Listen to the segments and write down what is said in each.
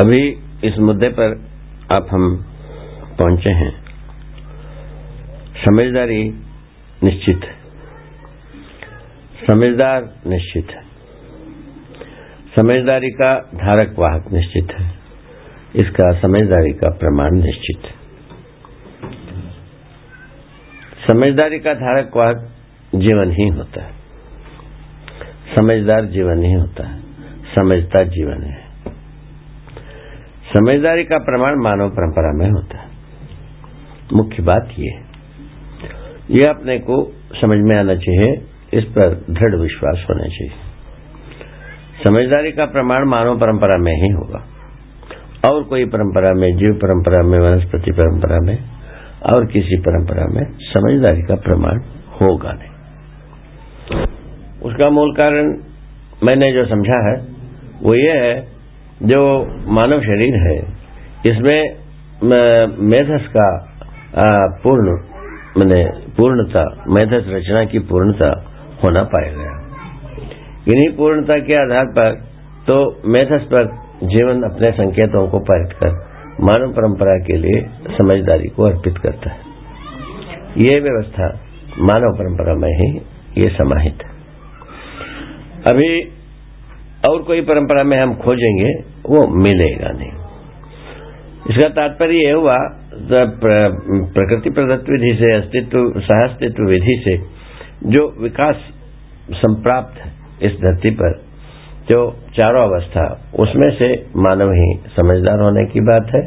अभी इस मुद्दे पर आप हम पहुँचे हैं। समझदारी निश्चित समझदार निश्चित है। समझदारी का धारक वाहक निश्चित है। इसका समझदारी का प्रमाण निश्चित है। समझदारी का धारक वाहक जीवन ही होता है। समझदार जीवन ही होता है। समझता जीवन है। समझदारी का प्रमाण मानव परंपरा में होता है। मुख्य बात यह यह अपने को समझ में आना चाहिए, इस पर दृढ़ विश्वास होना चाहिए। समझदारी का प्रमाण मानव परंपरा में ही होगा। और कोई परंपरा में, जीव परंपरा में, वनस्पति परंपरा में, और किसी परंपरा में समझदारी का प्रमाण होगा नहीं। उसका मूल कारण मैंने जो समझा है, वो ये है जो मानव शरीर है, इसमें मेधस का पूर्ण, मैंने पूर्णता, मेधस रचना की पूर्णता होना पाया गया। इन्हीं पूर्णता के आधार पर तो मेधस पर जीवन अपने संकेतों को परख कर मानव परंपरा के लिए समझदारी को अर्पित करता है। ये व्यवस्था मानव परंपरा में ही ये समाहित है। अभी और कोई परंपरा में हम खोजेंगे, वो मिलेगा नहीं। इसका तात्पर्य यह हुआ प्रकृति प्रदत्त विधि से, अस्तित्व, सहअस्तित्व विधि से, जो विकास संप्राप्त इस धरती पर, जो चारों अवस्था, उसमें से मानव ही समझदार होने की बात है।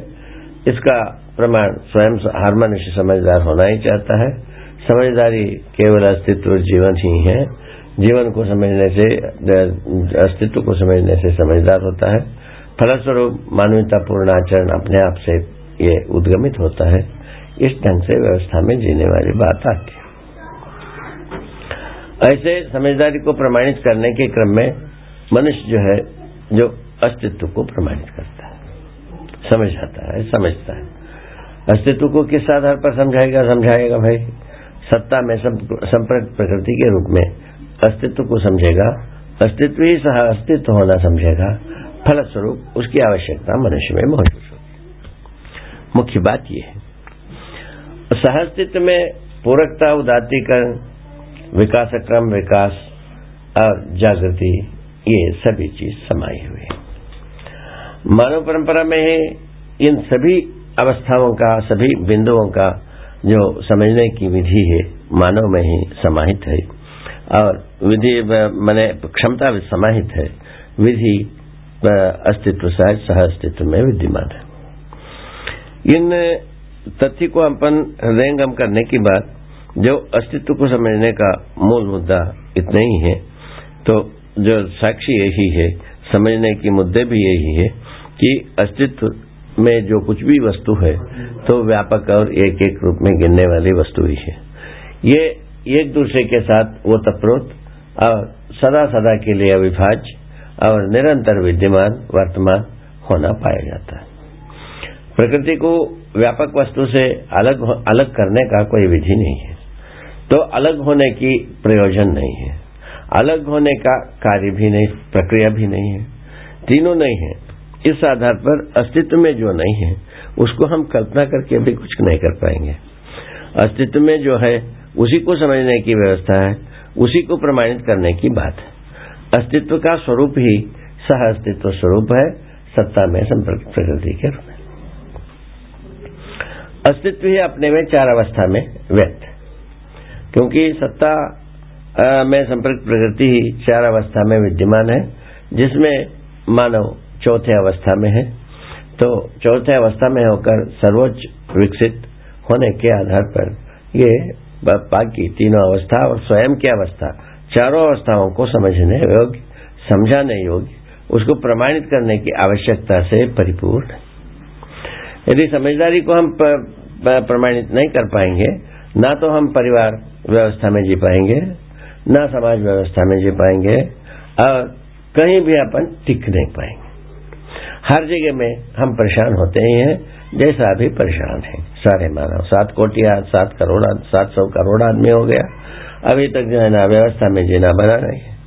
इसका प्रमाण स्वयं हर मनुष्य समझदार होना ही चाहता है। समझदारी केवल अस्तित्व जीवन ही है। जीवन को समझने से अस्तित्व को समझने से समझदार होता है। फलस्वरूप मानवतापूर्ण आचरण अपने आप से ये उद्गमित होता है। इस ढंग से व्यवस्था में जीने वाली बात आती है। ऐसे समझदारी को प्रमाणित करने के क्रम में मनुष्य जो है, जो अस्तित्व को प्रमाणित करता है। समझाता है, समझता है। अस्तित्व को किस आधार पर समझाएगा? समझाएगा भाई, सत्ता में संपर्क प्रकृति के रूप में। अस्तित्व को समझेगा, अस्तित्व ही सह अस्तित्व होना समझेगा, फलस्वरूप उसकी आवश्यकता मनुष्य में मौजूद होगी मुख्य बात यह है। सहअस्तित्व में पूरकता उदातीकरण विकास क्रम विकास और जागृति, ये सभी चीज़ समाई हुई है। मानव परंपरा में ही इन सभी अवस्थाओं का, सभी बिंदुओं का जो समझने की विधि है, मानव में ही समाहित है। और विधि मैंने क्षमता समाहित है। विधि अस्तित्व सहज सह अस्तित्व में विद्यमान है। इन तथ्य को अपन हृदयंगम करने के बाद जो अस्तित्व को समझने का मूल मुद्दा इतना ही है। तो जो साक्षी यही है, समझने के मुद्दे भी यही है कि अस्तित्व में जो कुछ भी वस्तु है तो व्यापक और एक एक रूप में गिनने वाली वस्तु ही है। ये एक दूसरे के साथ वो तत्प्रोत, और सदा सदा के लिए अविभाज्य, और निरंतर विद्यमान, वर्तमान होना पाया जाता है। प्रकृति को व्यापक वस्तु से अलग अलग करने का कोई विधि नहीं है। तो अलग होने की प्रयोजन नहीं है। अलग होने का कार्य भी नहीं, प्रक्रिया भी नहीं है। तीनों नहीं है। इस आधार पर अस्तित्व में जो नहीं है, उसको हम कल्पना करके भी कुछ नहीं कर पाएँगे। अस्तित्व में जो है उसी को समझने की व्यवस्था है, उसी को प्रमाणित करने की बात है। अस्तित्व का स्वरूप ही सह अस्तित्व स्वरूप है, सत्ता में संपर्क, प्रकृति के रूप में। अस्तित्व ही अपने में चार अवस्था में व्यक्त क्योंकि सत्ता में संपर्क, प्रकृति ही चार अवस्था में विद्यमान है, जिसमें मानव चौथे अवस्था में है। तो चौथे अवस्था में होकर सर्वोच्च विकसित होने के आधार पर ये बाकी तीनों अवस्था और स्वयं की अवस्था, चारों अवस्थाओं को समझने योग्य, समझाने योग्य, उसको प्रमाणित करने की आवश्यकता से परिपूर्ण। यदि समझदारी को हम प्रमाणित नहीं कर पाएँगे, ना तो हम परिवार व्यवस्था में जी पाएँगे, ना समाज व्यवस्था में जी पाएँगे, और कहीं भी अपन टिक नहीं पाएँगे। हर जगह में हम परेशान होते ही हैं जैसा अभी परेशान है। सारे मानव, सात कोटि सात करोड़, सात सौ करोड़ आदमी हो गया। अभी तक जो है ना, व्यवस्था में जीना बना नहीं है।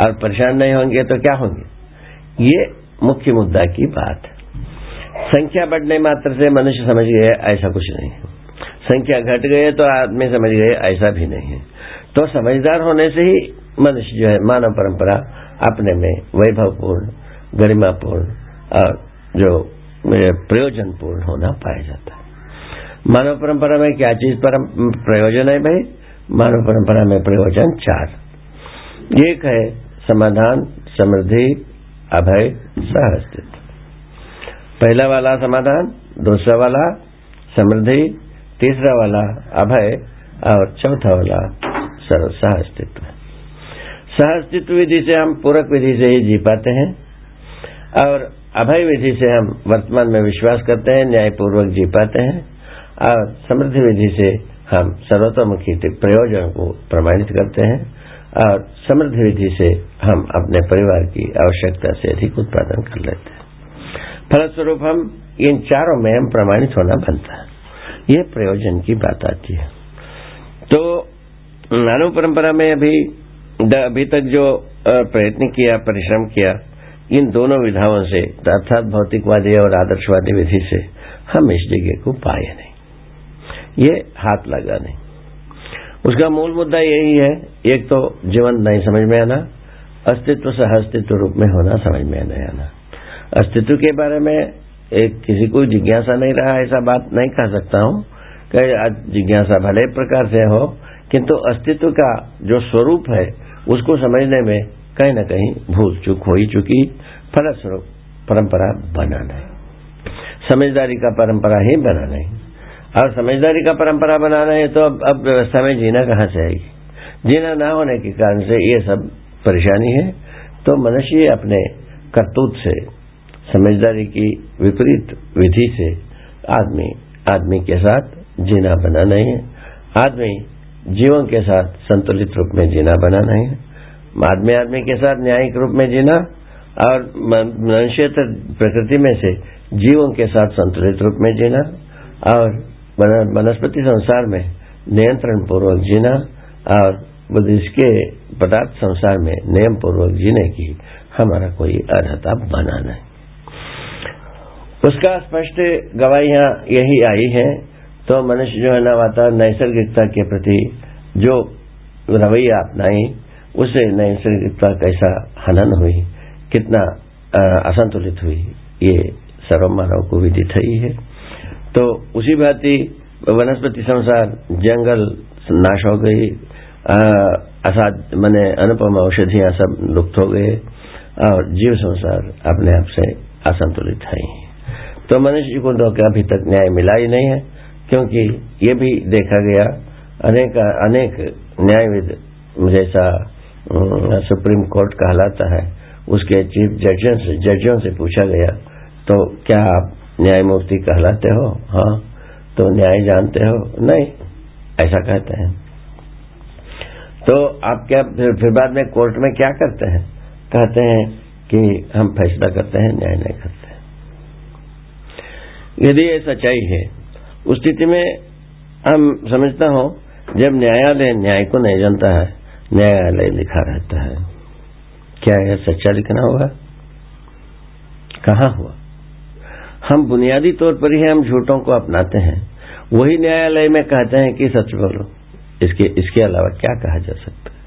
और परेशान नहीं होंगे तो क्या होंगे? ये मुख्य मुद्दा की बात। संख्या बढ़ने मात्र से मनुष्य समझ गए, ऐसा कुछ नहीं है। संख्या घट गए तो आदमी समझ गए, ऐसा भी नहीं है। तो समझदार होने से ही मनुष्य जो है, मानव परंपरा अपने में वैभवपूर्ण, गरिमापूर्ण और जो प्रयोजनपूर्ण होना पाया जाता है। मानव परंपरा में क्या चीज़ पर प्रयोजन है भाई? मानव परंपरा में प्रयोजन चार। एक है समाधान, समृद्धि, अभय सहअस्तित्व पहला वाला समाधान, दूसरा वाला समृद्धि, तीसरा वाला अभय, और चौथा वाला सहअस्तित्व सहअस्तित्व विधि से हम पूरक विधि से ही जी पाते हैं। और अभय विधि से हम वर्तमान में विश्वास करते हैं, न्यायपूर्वक जी पाते हैं, और समृद्धि विधि से हम सर्वतोमुखी प्रयोजन को प्रमाणित करते हैं, और समृद्धि विधि से हम अपने परिवार की आवश्यकता से अधिक उत्पादन कर लेते हैं। फलस्वरूप हम इन चारों में हम प्रमाणित होना बनता है। ये प्रयोजन की बात आती है। तो मानव परंपरा में अभी अभी तक जो प्रयत्न किया, परिश्रम किया इन दोनों विधाओं से, अर्थात भौतिकवादी और आदर्शवादी विधि से, हम इस जगह को पाए नहीं। ये हाथ लगा नहीं उसका मूल मुद्दा यही है, एक तो जीवन नहीं समझ में आना, अस्तित्व से अस्तित्व रूप में होना समझ में नहीं आना। अस्तित्व के बारे में एक किसी को जिज्ञासा नहीं रहा, ऐसा बात नहीं कह सकता हूँ, कि जिज्ञासा भले प्रकार से हो, किंतु अस्तित्व का जो स्वरूप है, उसको समझने में कहीं न कहीं भूल चूक, हो ही चुकी फलस्वरूप परंपरा बना नहीं। समझदारी का परंपरा ही बना नहीं। और समझदारी का परंपरा बनाना है तो अब अब व्यवस्था में जीना कहाँ से आएगी? जीना ना होने के कारण से ये सब परेशानी है तो मनुष्य अपने करतूत से, समझदारी की विपरीत विधि से आदमी आदमी के साथ जीना बनाना है। आदमी जीवन के साथ संतुलित रूप में जीना बनाना है। आदमी आदमी के साथ न्यायिक रूप में जीना और मनुष्य प्रकृति में से जीवों के साथ संतुलित रूप में जीना और वनस्पति संसार में नियंत्रण पूर्वक जीना और के पदार्थ संसार में नियम पूर्वक जीने की हमारा कोई अर्हता बना नहीं। उसका स्पष्ट गवाहियाँ यही आई है। तो मनुष्य जो है ना, वातावरण नैसर्गिकता के प्रति जो रवैया अपनाई उसे नैसर्गिकता कैसा हनन हुई, कितना असंतुलित हुई, ये सर्व मानव को विदित ही है। तो उसी भांति वनस्पति संसार, जंगल नाश हो गई असाध, मैंने अनुपम औषधियाँ सब लुप्त हो गए, और जीव संसार अपने आप से असंतुलित है। तो मनुष्य को तो अभी तक न्याय मिला ही नहीं है, क्योंकि ये भी देखा गया, अनेक अनेक न्यायविद जैसा सुप्रीम कोर्ट कहलाता है। उसके चीफ जजों से जजों से पूछा गया तो क्या आप न्यायमूर्ति कहलाते हो? हाँ। तो न्याय जानते हो? नहीं। ऐसा कहते हैं। तो आप क्या फिर, फिर बाद में कोर्ट में क्या करते हैं? कहते हैं कि हम फैसला करते हैं न्याय नहीं करते यदि ये सच्चाई है उस स्थिति में हम समझता हूँ जब न्यायालय न्याय को नहीं जानता है न्यायालय लिखा रहता है। क्या यह सच्चा लिखना होगा कहाँ हुआ? हम बुनियादी तौर पर ही हम झूठों को अपनाते हैं। वही न्यायालय में कहते हैं कि सच बोलो। इसके इसके अलावा क्या कहा जा सकता है?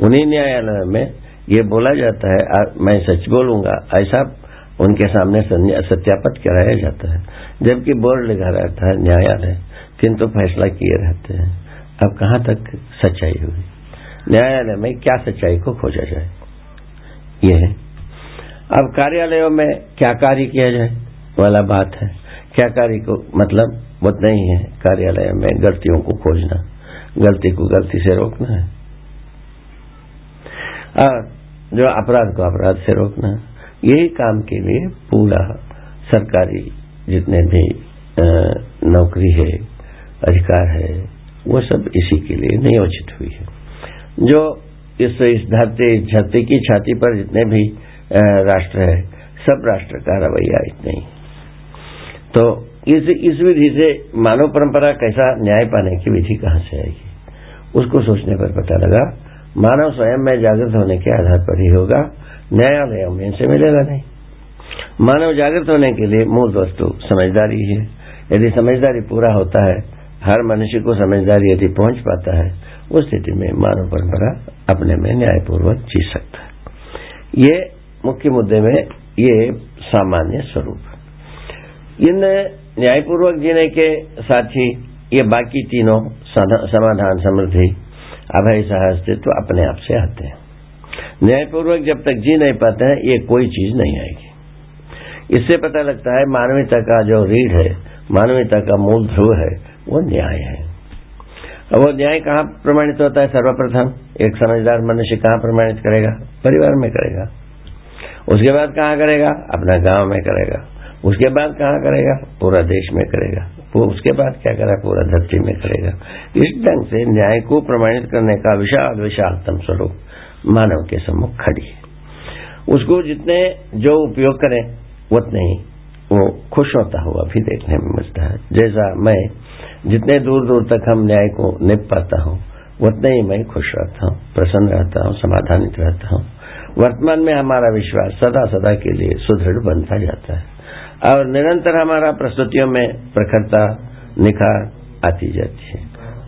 उन्हीं न्यायालय में ये बोला जाता है आ, मैं सच बोलूँगा। ऐसा उनके सामने सत्यापत कराया जाता है। जबकि बोर्ड लिखा रहता है न्यायालय किंतु फैसला किए रहते हैं। अब कहाँ तक सच्चाई हुई? न्यायालय में क्या सच्चाई को खोजा जाए। ये है। अब कार्यालयों में क्या कार्य किया जाए, वाला बात है। क्या कार्य को मतलब वो नहीं है कार्यालय में गलतियों को खोजना। गलती को गलती से रोकना है। और जो अपराध को अपराध से रोकना। यही काम के लिए पूरा सरकारी जितने भी नौकरी है, अधिकार है, वो सब इसी के लिए नियोजित हुई है। जो इस इस धरती इस धरती की छाती पर जितने भी राष्ट्र है, सब राष्ट्र का रवैया इतना ही। तो इस इस विधि से मानव परंपरा कैसा न्याय पाने की विधि कहाँ से आएगी? उसको सोचने पर पता लगा, मानव स्वयं में जागृत होने के आधार पर ही होगा, न्यायालय में इनसे मिलेगा नहीं। मानव जागृत होने के लिए मूल वस्तु समझदारी है। यदि समझदारी पूरा होता है, हर मनुष्य को समझदारी यदि पहुँच पाता है उस स्थिति में मानव परंपरा अपने में न्यायपूर्वक जी सकता है। ये मुख्य मुद्दे में ये सामान्य स्वरूप। इन न्यायपूर्वक जीने के साथ ही ये बाकी तीनों समाधान समृद्धि, अभय सह अस्तित्व अपने आप से आते हैं। न्यायपूर्वक जब तक जी नहीं पाते हैं, ये कोई चीज़ नहीं आएगी। इससे पता लगता है मानवीयता का जो रीढ़ है, मानवीयता का मूल ध्रुव है, वो न्याय है। अब वो न्याय कहाँ प्रमाणित होता है? सर्वप्रथम। एक समझदार मनुष्य कहाँ प्रमाणित करेगा? परिवार में करेगा। उसके बाद कहाँ करेगा? अपना गाँव में करेगा। उसके बाद कहाँ करेगा? पूरा देश में करेगा। उसके बाद क्या करेगा? पूरा धरती में करेगा। इस ढंग से न्याय को प्रमाणित करने का विशाल, विशालतम स्वरूप मानव के सम्मुख खड़ी है। उसको जितने जो उपयोग करें, उतने ही वो खुश होता हुआ भी देखने में मिलता है। जैसा मैं जितने दूर दूर तक हम न्याय को निप पाता हूँ, उतने ही मैं खुश रहता हूँ, प्रसन्न रहता हूँ, समाधानित रहता हूँ। वर्तमान में हमारा विश्वास सदा सदा के लिए सुदृढ़ बनता जाता है और निरंतर हमारा प्रस्तुतियों में प्रखरता, निखार आती जाती है।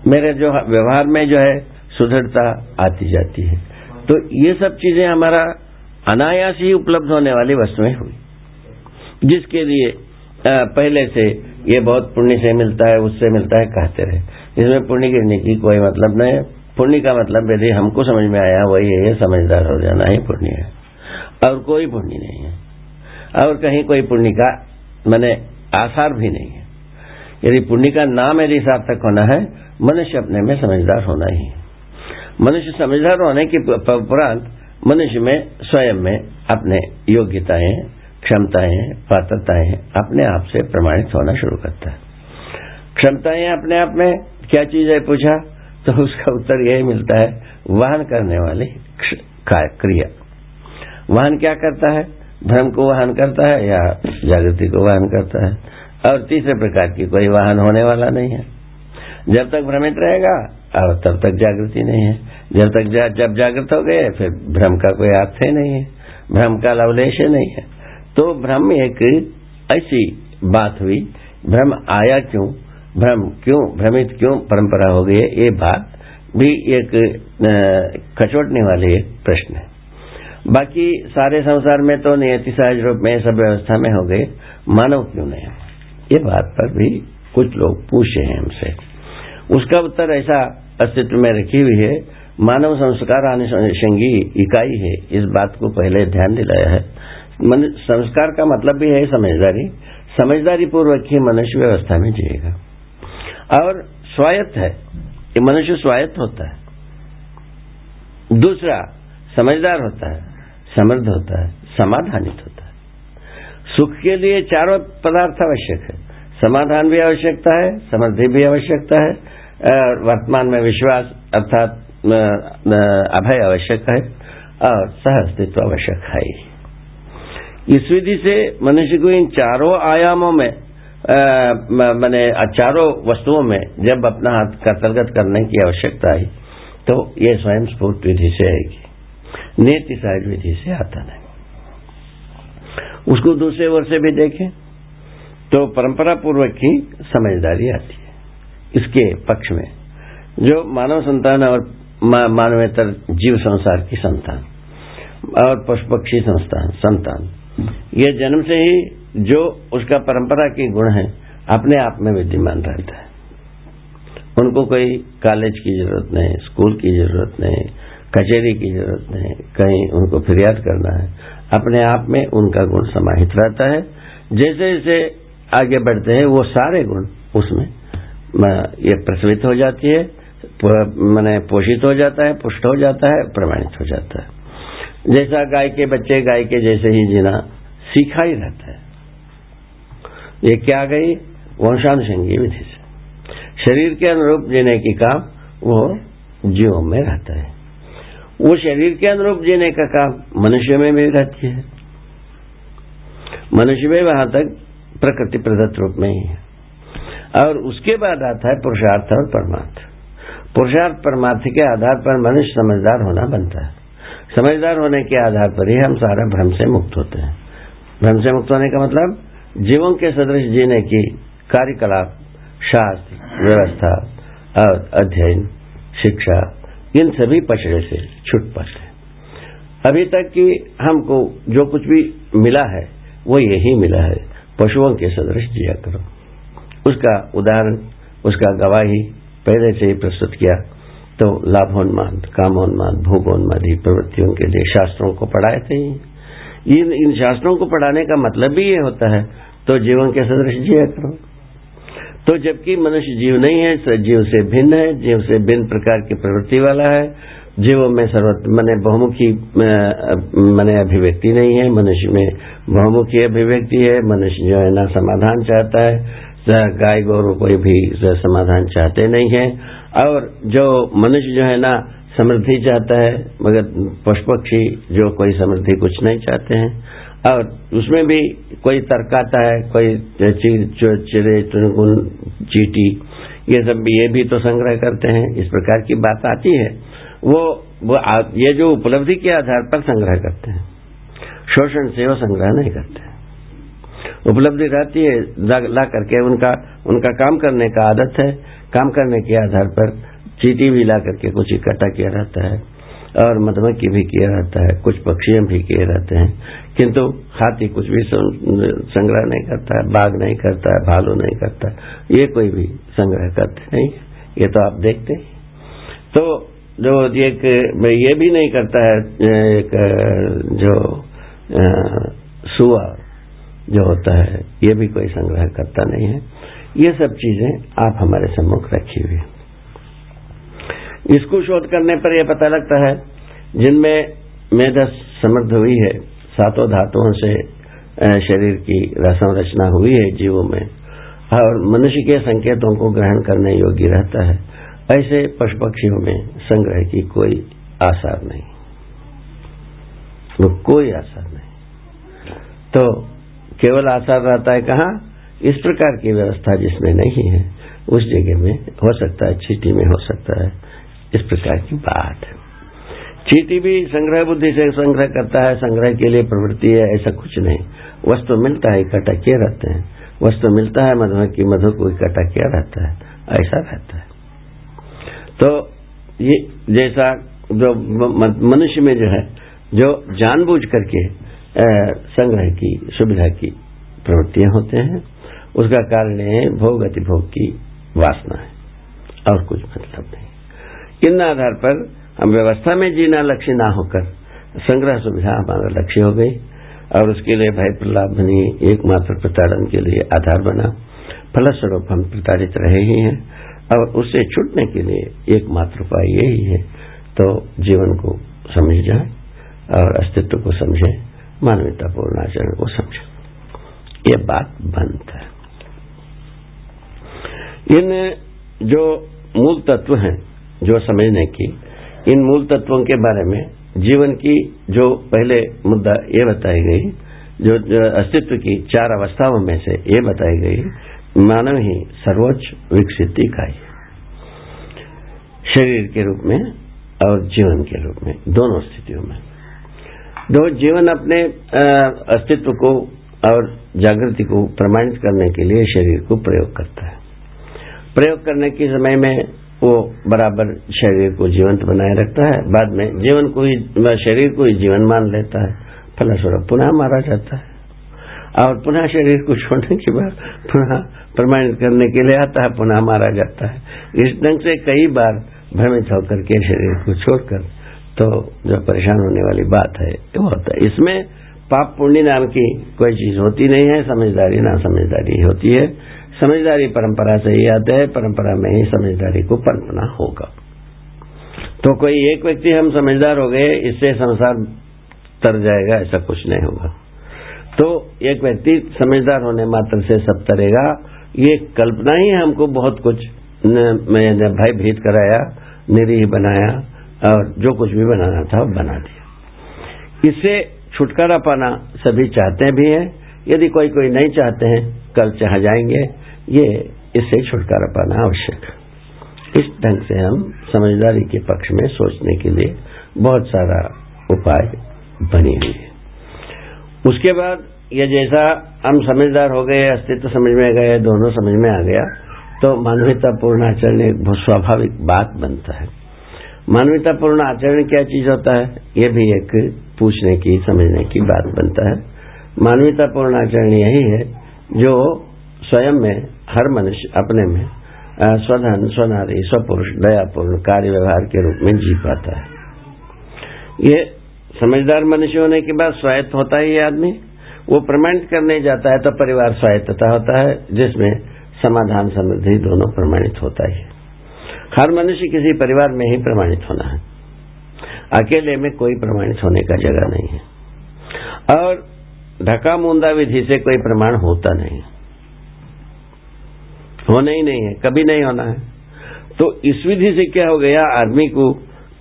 मेरे जो व्यवहार में जो है सुदृढ़ता आती जाती है। तो ये सब चीज़ें हमारा अनायास ही उपलब्ध होने वाली वस्तुएँ हुई। जिसके लिए पहले से ये बहुत पुण्य से मिलता है, उससे मिलता है, कहते रहे। इसमें पुण्य गिरने की कोई मतलब नहीं है। पुण्य का मतलब यदि हमको समझ में आया, वही है समझदार हो जाना ही पुण्य है। और कोई पुण्य नहीं है। और कहीं कोई पुण्य का, मैंने आसार भी नहीं है। यदि पुण्य का नाम यदि सार्थक होना है, मनुष्य अपने में समझदार होना ही मनुष्य समझदार होने के उपरांत मनुष्य में, स्वयं में अपने योग्यताएँ क्षमताएँ पात्रताएँ अपने आप से प्रमाणित होना शुरू करता है। क्षमताएँ अपने आप में क्या चीज़ है पूछा? तो उसका उत्तर यही मिलता है वाहन करने वाली क्रिया। वाहन क्या करता है? भ्रम को वाहन करता है या जागृति को वाहन करता है? और तीसरे प्रकार की कोई वाहन होने वाला नहीं है। जब तक भ्रमित रहेगा और तब तक जागृति नहीं है। जब तक जा, जब जागृत हो गए फिर भ्रम का कोई अर्थ ही नहीं है। भ्रम का लवलेश नहीं है। तो भ्रम एक ऐसी बात हुई। भ्रम आया क्यों? भ्रम क्यों? भ्रमित क्यों? परंपरा हो गई है। ये बात भी एक खचोटने वाले एक प्रश्न है। बाकी सारे संसार में तो नियति सहज रूप में सब व्यवस्था में हो गए। मानव क्यों नहीं? ये बात पर भी कुछ लोग पूछे हैं हमसे। उसका उत्तर ऐसा अस्तित्व में रखी हुई है, मानव संस्कार अनुषंगी इकाई है। इस बात को पहले ध्यान दिलाया है। संस्कार का मतलब भी है समझदारी। समझदारी पूर्वक ही मनुष्य व्यवस्था में जिएगा। और स्वायत्त है। ये मनुष्य स्वायत्त होता है। दूसरा, समझदार होता है। समृद्ध होता है। समाधानित होता है। सुख के लिए चारों पदार्थ आवश्यक है। समाधान भी आवश्यकता है, समृद्धि भी आवश्यकता है वर्तमान में विश्वास अर्थात अभय आवश्यक है, और सह अस्तित्व आवश्यक ही। इस विधि से मनुष्य को इन चारों आयामों में मैंने चारों वस्तुओं में जब अपना हाथ कर्तलगत करने की आवश्यकता आई तो ये स्वयं स्फूर्त विधि से आएगी। नीति सहज विधि से आता नहीं। उसको दूसरे ओर से भी देखें तो परंपरा पूर्वक ही समझदारी आती है। इसके पक्ष में, जो मानव संतान और मानवेतर जीव संसार की संतान और पशु पक्षी संस्थान, संतान ये जन्म से ही जो उसका परंपरा के गुण है, अपने आप में विद्यमान रहता है। उनको कोई कॉलेज की ज़रूरत नहीं स्कूल की ज़रूरत नहीं, कचहरी की ज़रूरत नहीं, कहीं उनको फिरियाद करना है। अपने आप में उनका गुण समाहित रहता है। जैसे जैसे आगे बढ़ते हैं, वो सारे गुण उसमें ये प्रचलित हो जाती है मैंने पोषित हो जाता है, पुष्ट हो जाता है, प्रमाणित हो जाता है। जैसा गाय के बच्चे गाय के जैसे ही जीना, सीखा ही रहता है। ये क्या गई? वंशानुषंगी विधि से। शरीर के अनुरूप जीने की काम वो जीवों में रहता है। वो शरीर के अनुरूप जीने का काम मनुष्य में भी रहती है। मनुष्य में वहाँ तक प्रकृति प्रदत्त रूप में ही है। और उसके बाद आता है पुरुषार्थ और परमार्थ। पुरुषार्थ परमार्थ के आधार पर मनुष्य समझदार होना बनता है। समझदार होने के आधार पर ही हम सारे भ्रम से मुक्त होते हैं। भ्रम से मुक्त होने का मतलब जीवों के सदृश जीने की कार्यकलाप, शास्त्र, व्यवस्था, और अध्ययन, शिक्षा, इन सभी पचड़े से छुट पाते हैं। अभी तक कि हमको जो कुछ भी मिला है, वो यही मिला है। पशुओं के सदृश जिया करो। उसका उदाहरण, उसका गवाही पहले से ही प्रस्तुत किया। तो लाभोन्माद, कामोन्माद, भोगोन्मादी प्रवृत्तियों के लिए शास्त्रों को पढ़ाए थे इन इन शास्त्रों को पढ़ाने का मतलब भी ये होता है तो जीवन के सदृश जिया करो। तो जबकि मनुष्य जीव नहीं है जीव से भिन्न है, जीव से भिन्न प्रकार की प्रवृत्ति वाला है। जीवों में सर्वत, मैंने बहुमुखी मैंने अभिव्यक्ति नहीं है, मनुष्य में बहुमुखी अभिव्यक्ति है, मनुष्य जो है ना समाधान चाहता है गाय गौरव कोई भी समाधान चाहते नहीं है। और जो मनुष्य जो है ना, समृद्धि चाहता है, मगर पशु पक्षी जो कोई समृद्धि कुछ नहीं चाहते हैं। और उसमें भी कोई तर्क आता है, कोई चिड़े, चुनगुन, चीटी, ये सब भी, ये भी तो संग्रह करते हैं, इस प्रकार की बात आती है। वो वो ये जो उपलब्धि के आधार पर संग्रह करते हैं। शोषण से वो संग्रह नहीं करते। उपलब्धि रहती है ला करके उनका उनका काम करने का आदत है, काम करने के आधार पर चीटी भी ला करके कुछ इकट्ठा किया रहता है, और मधुमक्खी भी किया रहता है, कुछ पक्षियों भी किए रहते हैं, किंतु हाथी कुछ भी संग्रह नहीं करता है बाघ नहीं करता है भालू नहीं करता, ये कोई भी संग्रह करते नहीं ये तो आप देखते हैं। तो जो एक, ये भी नहीं करता है, एक, जो सुआ जो होता है, ये भी कोई संग्रह करता नहीं है। ये सब चीज़ें आप हमारे सम्मुख रखी हुई इसको शोध करने पर यह पता लगता है, जिनमें मेधा समृद्ध हुई है, सातों धातुओं से शरीर की रचना हुई है जीवों में, और मनुष्य के संकेतों को ग्रहण करने योग्य रहता है, ऐसे पशु पक्षियों में संग्रह की कोई आसार नहीं। कोई आसार नहीं। तो केवल आसार रहता है कहा? इस प्रकार की व्यवस्था जिसमें नहीं है, उस जगह में हो सकता है चीटी में हो सकता है, इस प्रकार की बात है। चीटी भी संग्रह बुद्धि से संग्रह करता है, संग्रह के लिए प्रवृत्ति है, ऐसा कुछ नहीं। वस्तु मिलता है, इकट्ठा किए रहते हैं। वस्तु मिलता है मधु की मधु को इकट्ठा किया रहता है, ऐसा रहता है। तो ये जैसा जो मनुष्य में जो है, जो जानबूझ करके संग्रह की, सुविधा की प्रवृत्तियाँ होते हैं। उसका कारण है भोग अतिभोग की वासना है, और कुछ मतलब नहीं। इन आधार पर हम व्यवस्था में जीना लक्ष्य ना होकर संग्रह सुविधा हमारा लक्ष्य हो गई, और उसके लिए भय प्रलाभ बनी एकमात्र प्रताड़न के लिए आधार बना। फलस्वरूप हम प्रताड़ित रहे ही हैं, और उससे छूटने के लिए एकमात्र उपाय यही है तो जीवन को समझ जाए, और अस्तित्व को समझे। मानवतापूर्ण आचरण को समझे। ये बात बंद है। इन जो मूल तत्व हैं जो समझने की इन मूल तत्वों के बारे में जीवन की जो पहले मुद्दा ये बताई गई जो, जो अस्तित्व की चार अवस्थाओं में से ये बताई गई मानव ही सर्वोच्च विकसित इकाई शरीर के रूप में और जीवन के रूप में दोनों स्थितियों में। दो जीवन अपने अस्तित्व को और जागृति को प्रमाणित करने के लिए शरीर को प्रयोग करता है। प्रयोग करने के समय में वो बराबर शरीर को जीवंत बनाए रखता है। बाद में जीवन को ही शरीर को ही जीवन मान लेता है। फलस्वरूप पुनः मारा जाता है। और पुनः शरीर को छोड़ने के बाद पुनः प्रमाणित करने के लिए आता है, पुनः मारा जाता है। इस ढंग से कई बार भ्रमित होकर के शरीर को छोड़कर तो जो परेशान होने वाली बात है वो होता है। इसमें पाप पुण्य नाम की कोई चीज़ होती नहीं है, समझदारी ना समझदारी होती है। समझदारी परंपरा से ही आते है, परंपरा में ही समझदारी को पनपना होगा। तो कोई एक व्यक्ति हम समझदार हो गए, इससे संसार तर जाएगा, ऐसा कुछ नहीं होगा। तो एक व्यक्ति समझदार होने मात्र से सब तरेगा, ये कल्पना ही हमको बहुत कुछ भाई भीत कराया, निरीह बनाया और जो कुछ भी बनाना था बना दिया। इससे छुटकारा पाना सभी चाहते भी हैं। यदि कोई कोई नहीं चाहते हैं, कल चाह जाएँगे, ये इससे छुटकारा पाना आवश्यक इस ढंग से हम समझदारी के पक्ष में सोचने के लिए बहुत सारा उपाय बने हुए है। उसके बाद ये जैसा हम समझदार हो गए, अस्तित्व समझ में गए दोनों समझ में आ गया तो मानवीयतापूर्ण आचरण एक बहुत स्वाभाविक बात बनता है। मानवीयतापूर्ण आचरण क्या चीज़ होता है? ये भी एक पूछने की, समझने की बात बनता है। मानवतापूर्ण आचरण यही है जो स्वयं में, हर मनुष्य अपने में स्वधन, स्वनारी, स्वपुरुष, दयापूर्ण कार्य व्यवहार के रूप में जी पाता है। ये समझदार मनुष्य होने के बाद स्वायत्त होता ही आदमी। वो प्रमाणित करने जाता है तो परिवार स्वायत्तता होता है, जिसमें समाधान समृद्धि दोनों प्रमाणित होता ही। हर मनुष्य किसी परिवार में ही प्रमाणित होना है। अकेले में कोई प्रमाणित होने का जगह नहीं है। और ढका मुंदा विधि से कोई प्रमाण होता नहीं। होना ही नहीं है, कभी नहीं होना है। तो इस विधि से क्या हो गया आदमी को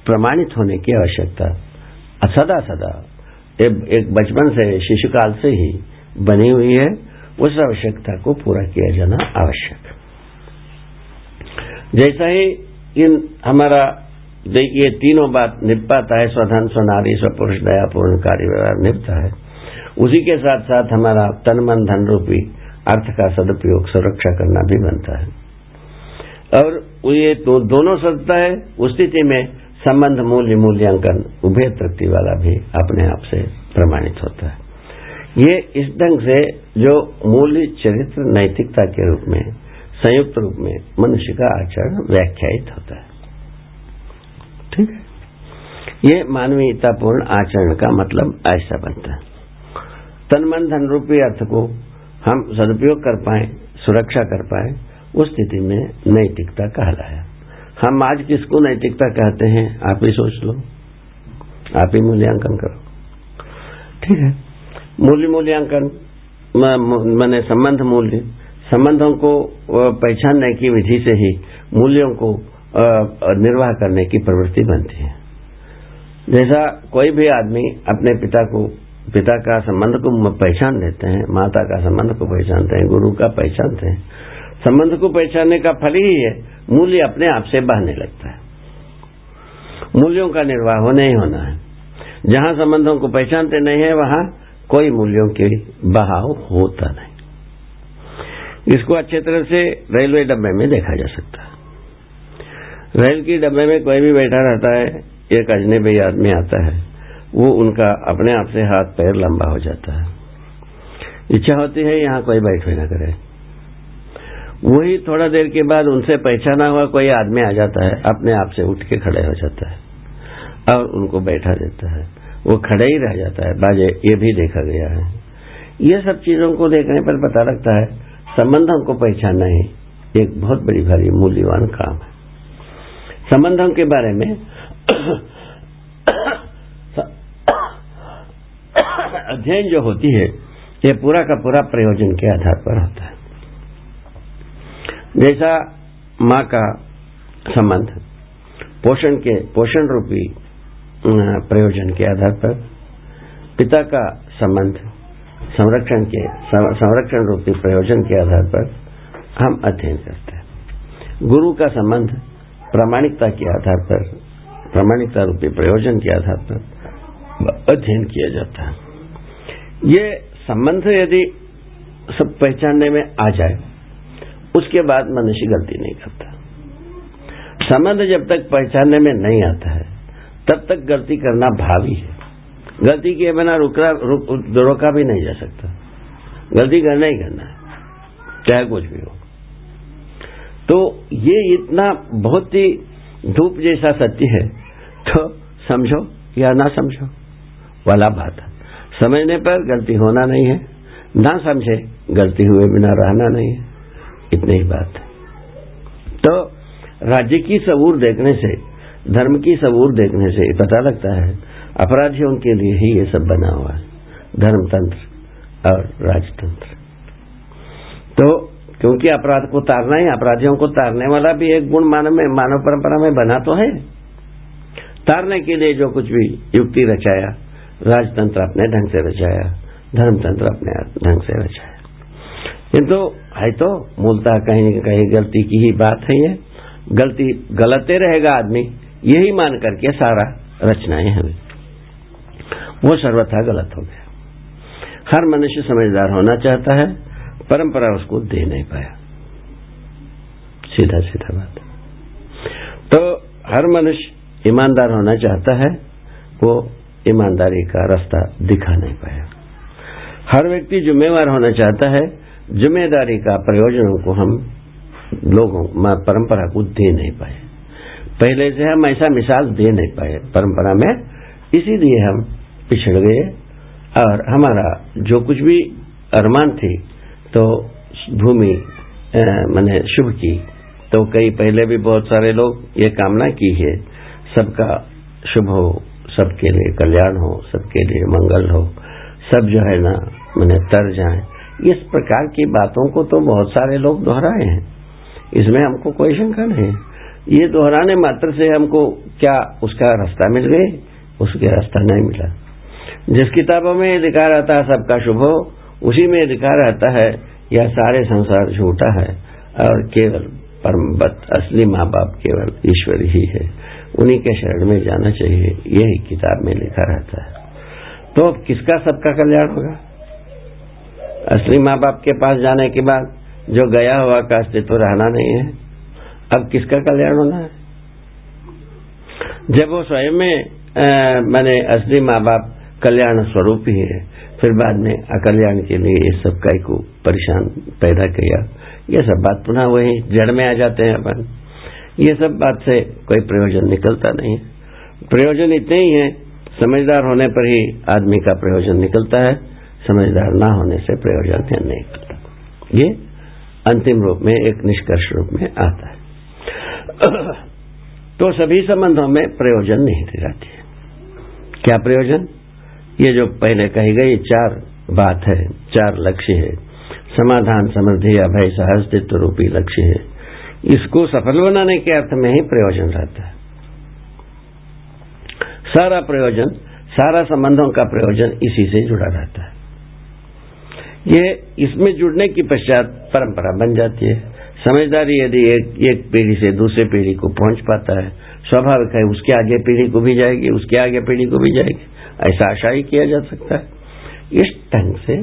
प्रमाणित होने की आवश्यकता। सदा सदा एक बचपन से, शिशुकाल से ही बनी हुई है। उस आवश्यकता को पूरा किया जाना आवश्यक। जैसा ही इन हमारा देखिए तीनों बात निपटाता है, स्वधन स्वनारी स्वपुरुष, दयापूर्ण, कार्य व्यवहार निपता है। उसी के साथ साथ हमारा तन मन धन रूपी अर्थ का सदुपयोग, सुरक्षा करना भी बनता है। और ये तो दोनों सदता है, उस स्थिति में संबंध मूल्य, मूल्यांकन, उभय तृप्ति वाला भी अपने आप से प्रमाणित होता है। ये इस ढंग से जो मूल्य चरित्र नैतिकता के रूप में संयुक्त रूप में मनुष्य का आचरण व्याख्यायित होता है। ठीक है? ये मानवीयतापूर्ण आचरण का मतलब ऐसा बनता है। तन मन धन रूपी अर्थ को हम सदुपयोग कर पाए, सुरक्षा कर पाए, उस स्थिति में नैतिकता कहलाया। हम आज किसको नैतिकता कहते हैं, आप ही सोच लो। आप ही मूल्यांकन करो। ठीक है? मूल्य मूल्यांकन मैंने संबंध मूल्य। संबंधों को पहचानने की विधि से ही मूल्यों को निर्वाह करने की प्रवृत्ति बनती है। जैसा कोई भी आदमी अपने पिता को, पिता का संबंध को पहचान लेते हैं, माता का संबंध को पहचानते हैं, गुरु का पहचानते हैं, संबंध को पहचानने का फल ही है मूल्य अपने आप से बहने लगता है। मूल्यों का निर्वाह होने ही होना है। जहाँ संबंधों को पहचानते नहीं है, वहाँ कोई मूल्यों के बहाव होता नहीं। इसको अच्छे तरह से रेलवे डब्बे में देखा जा सकता है। रेल के डब्बे में कोई भी बैठा रहता है एक अजनबी आदमी आता है, वो उनका अपने आप से हाथ पैर लंबा हो जाता है। इच्छा होती है यहाँ कोई बैठे न करे। वही थोड़ा देर के बाद उनसे पहचाना हुआ कोई आदमी आ जाता है, अपने आप से उठ के खड़े हो जाता है और उनको बैठा देता है। वो खड़े ही रह जाता है। बाजे, ये भी देखा गया है। ये सब चीज़ों को देखने पर पता लगता है संबंधों को पहचानना ही एक बहुत बड़ी भारी मूल्यवान काम है। संबंधों के बारे में अध्ययन जो होती है, ये पूरा का पूरा प्रयोजन के आधार पर होता है। जैसा माँ का संबंध, पोषण के, पोषण रूपी प्रयोजन के आधार पर, पिता का संबंध संरक्षण के संरक्षण रूपी प्रयोजन के आधार पर हम अध्ययन करते हैं। गुरु का संबंध प्रामाणिकता के आधार पर, प्रामाणिकता रूपी प्रयोजन के आधार पर अध्ययन किया जाता है। ये संबंध यदि सब पहचानने में आ जाए, उसके बाद मनुष्य गलती नहीं करता। संबंध जब तक पहचानने में नहीं आता है, तब तक गलती करना भावी है। गलती किए बिना रुका रुक, रोका भी नहीं जा सकता। गलती करना ही करना है चाहे कुछ भी हो। तो ये इतना बहुत ही धूप जैसा सत्य है तो समझो या ना समझो वाला बात है। समझने पर गलती होना नहीं है ना समझे गलती हुए बिना रहना नहीं है। इतनी ही बात है। तो राज्य की सबूर देखने से धर्म की सबूर देखने से पता लगता है अपराधियों के लिए ही ये सब बना हुआ है। धर्मतंत्र और राजतंत्र। तो क्योंकि अपराध को तारना ही, अपराधियों को तारने वाला भी एक गुण मानव में, मानव परंपरा में बना तो है। तारने के लिए जो कुछ भी युक्ति रचाया, राजतंत्र अपने ढंग से रचाया, धर्मतंत्र अपने ढंग से रचाया। किंतु है तो मूलतः कहीं न कहीं गलती की ही बात है ये। गलती, गलते रहेगा आदमी, यही मान करके सारा रचनाएँ हमें वो सर्वथा गलत हो गया। हर मनुष्य समझदार होना चाहता है, परंपरा उसको दे नहीं पाया। सीधा सीधा बात तो हर मनुष्य ईमानदार होना चाहता है, वो ईमानदारी का रास्ता दिखा नहीं पाया। हर व्यक्ति जिम्मेवार होना चाहता है, ज़िम्मेदारी का प्रयोजनों को हम लोगों परंपरा को दे नहीं पाए। पहले से हम ऐसा मिसाल दे नहीं पाए परंपरा में, इसीलिए हम पिछड़ गए और हमारा जो कुछ भी अरमान थी तो भूमि मैंने शुभ की तो कई पहले भी बहुत सारे लोग ये कामना की है, सबका शुभ हो, सबके लिए कल्याण हो, सबके लिए मंगल हो, सब जो है ना, मैंने तर जाए। इस प्रकार की बातों को तो बहुत सारे लोग दोहराए हैं। इसमें हमको कोई शंका नहीं। ये दोहराने मात्र से हमको क्या उसका रास्ता मिल गए? उसके रास्ता नहीं मिला। जिस किताबों में लिखा रहता है, सबका शुभ हो, उसी में लिखा रहता है, यह सारे संसार झूठा है, और केवल परमबत असली माँ बाप केवल ईश्वर ही है। उन्हीं के शरण में जाना चाहिए, यही किताब में लिखा रहता है। तो किसका सबका कल्याण होगा? असली माँ बाप के पास जाने के बाद जो गया हुआ का अस्तित्व रहना नहीं है, अब किसका कल्याण होना है? जब वो स्वयं में मैंने असली माँ बाप कल्याण स्वरूप ही है। फिर बाद में अकल्याण के लिए ये सब काय को परेशान पैदा किया। ये सब बात पुनः वही जड़ में आ जाते हैं अपन। ये सब बात से कोई प्रयोजन निकलता नहीं प्रयोजन इतने ही है, समझदार होने पर ही आदमी का प्रयोजन निकलता है। समझदार ना होने से प्रयोजन नहीं निकलता। ये अंतिम रूप में, एक निष्कर्ष रूप में आता है। तो सभी संबंधों में प्रयोजन नहीं दिखाती है। क्या प्रयोजन? ये जो पहले कही गई चार बात है चार लक्ष्य है। समाधान समृद्धि अभय सहस्तित्व रूपी लक्ष्य है। इसको सफल बनाने के अर्थ में ही प्रयोजन रहता है। सारा प्रयोजन सारा संबंधों का प्रयोजन इसी से जुड़ा रहता है। ये इसमें जुड़ने की पश्चात परंपरा बन जाती है। समझदारी यदि एक, एक पीढ़ी से दूसरे पीढ़ी को पहुँच पाता है स्वाभाविक है उसके आगे पीढ़ी को भी जाएगी उसके आगे पीढ़ी को भी जाएगी। ऐसा आशा ही किया जा सकता है। इस ढंग से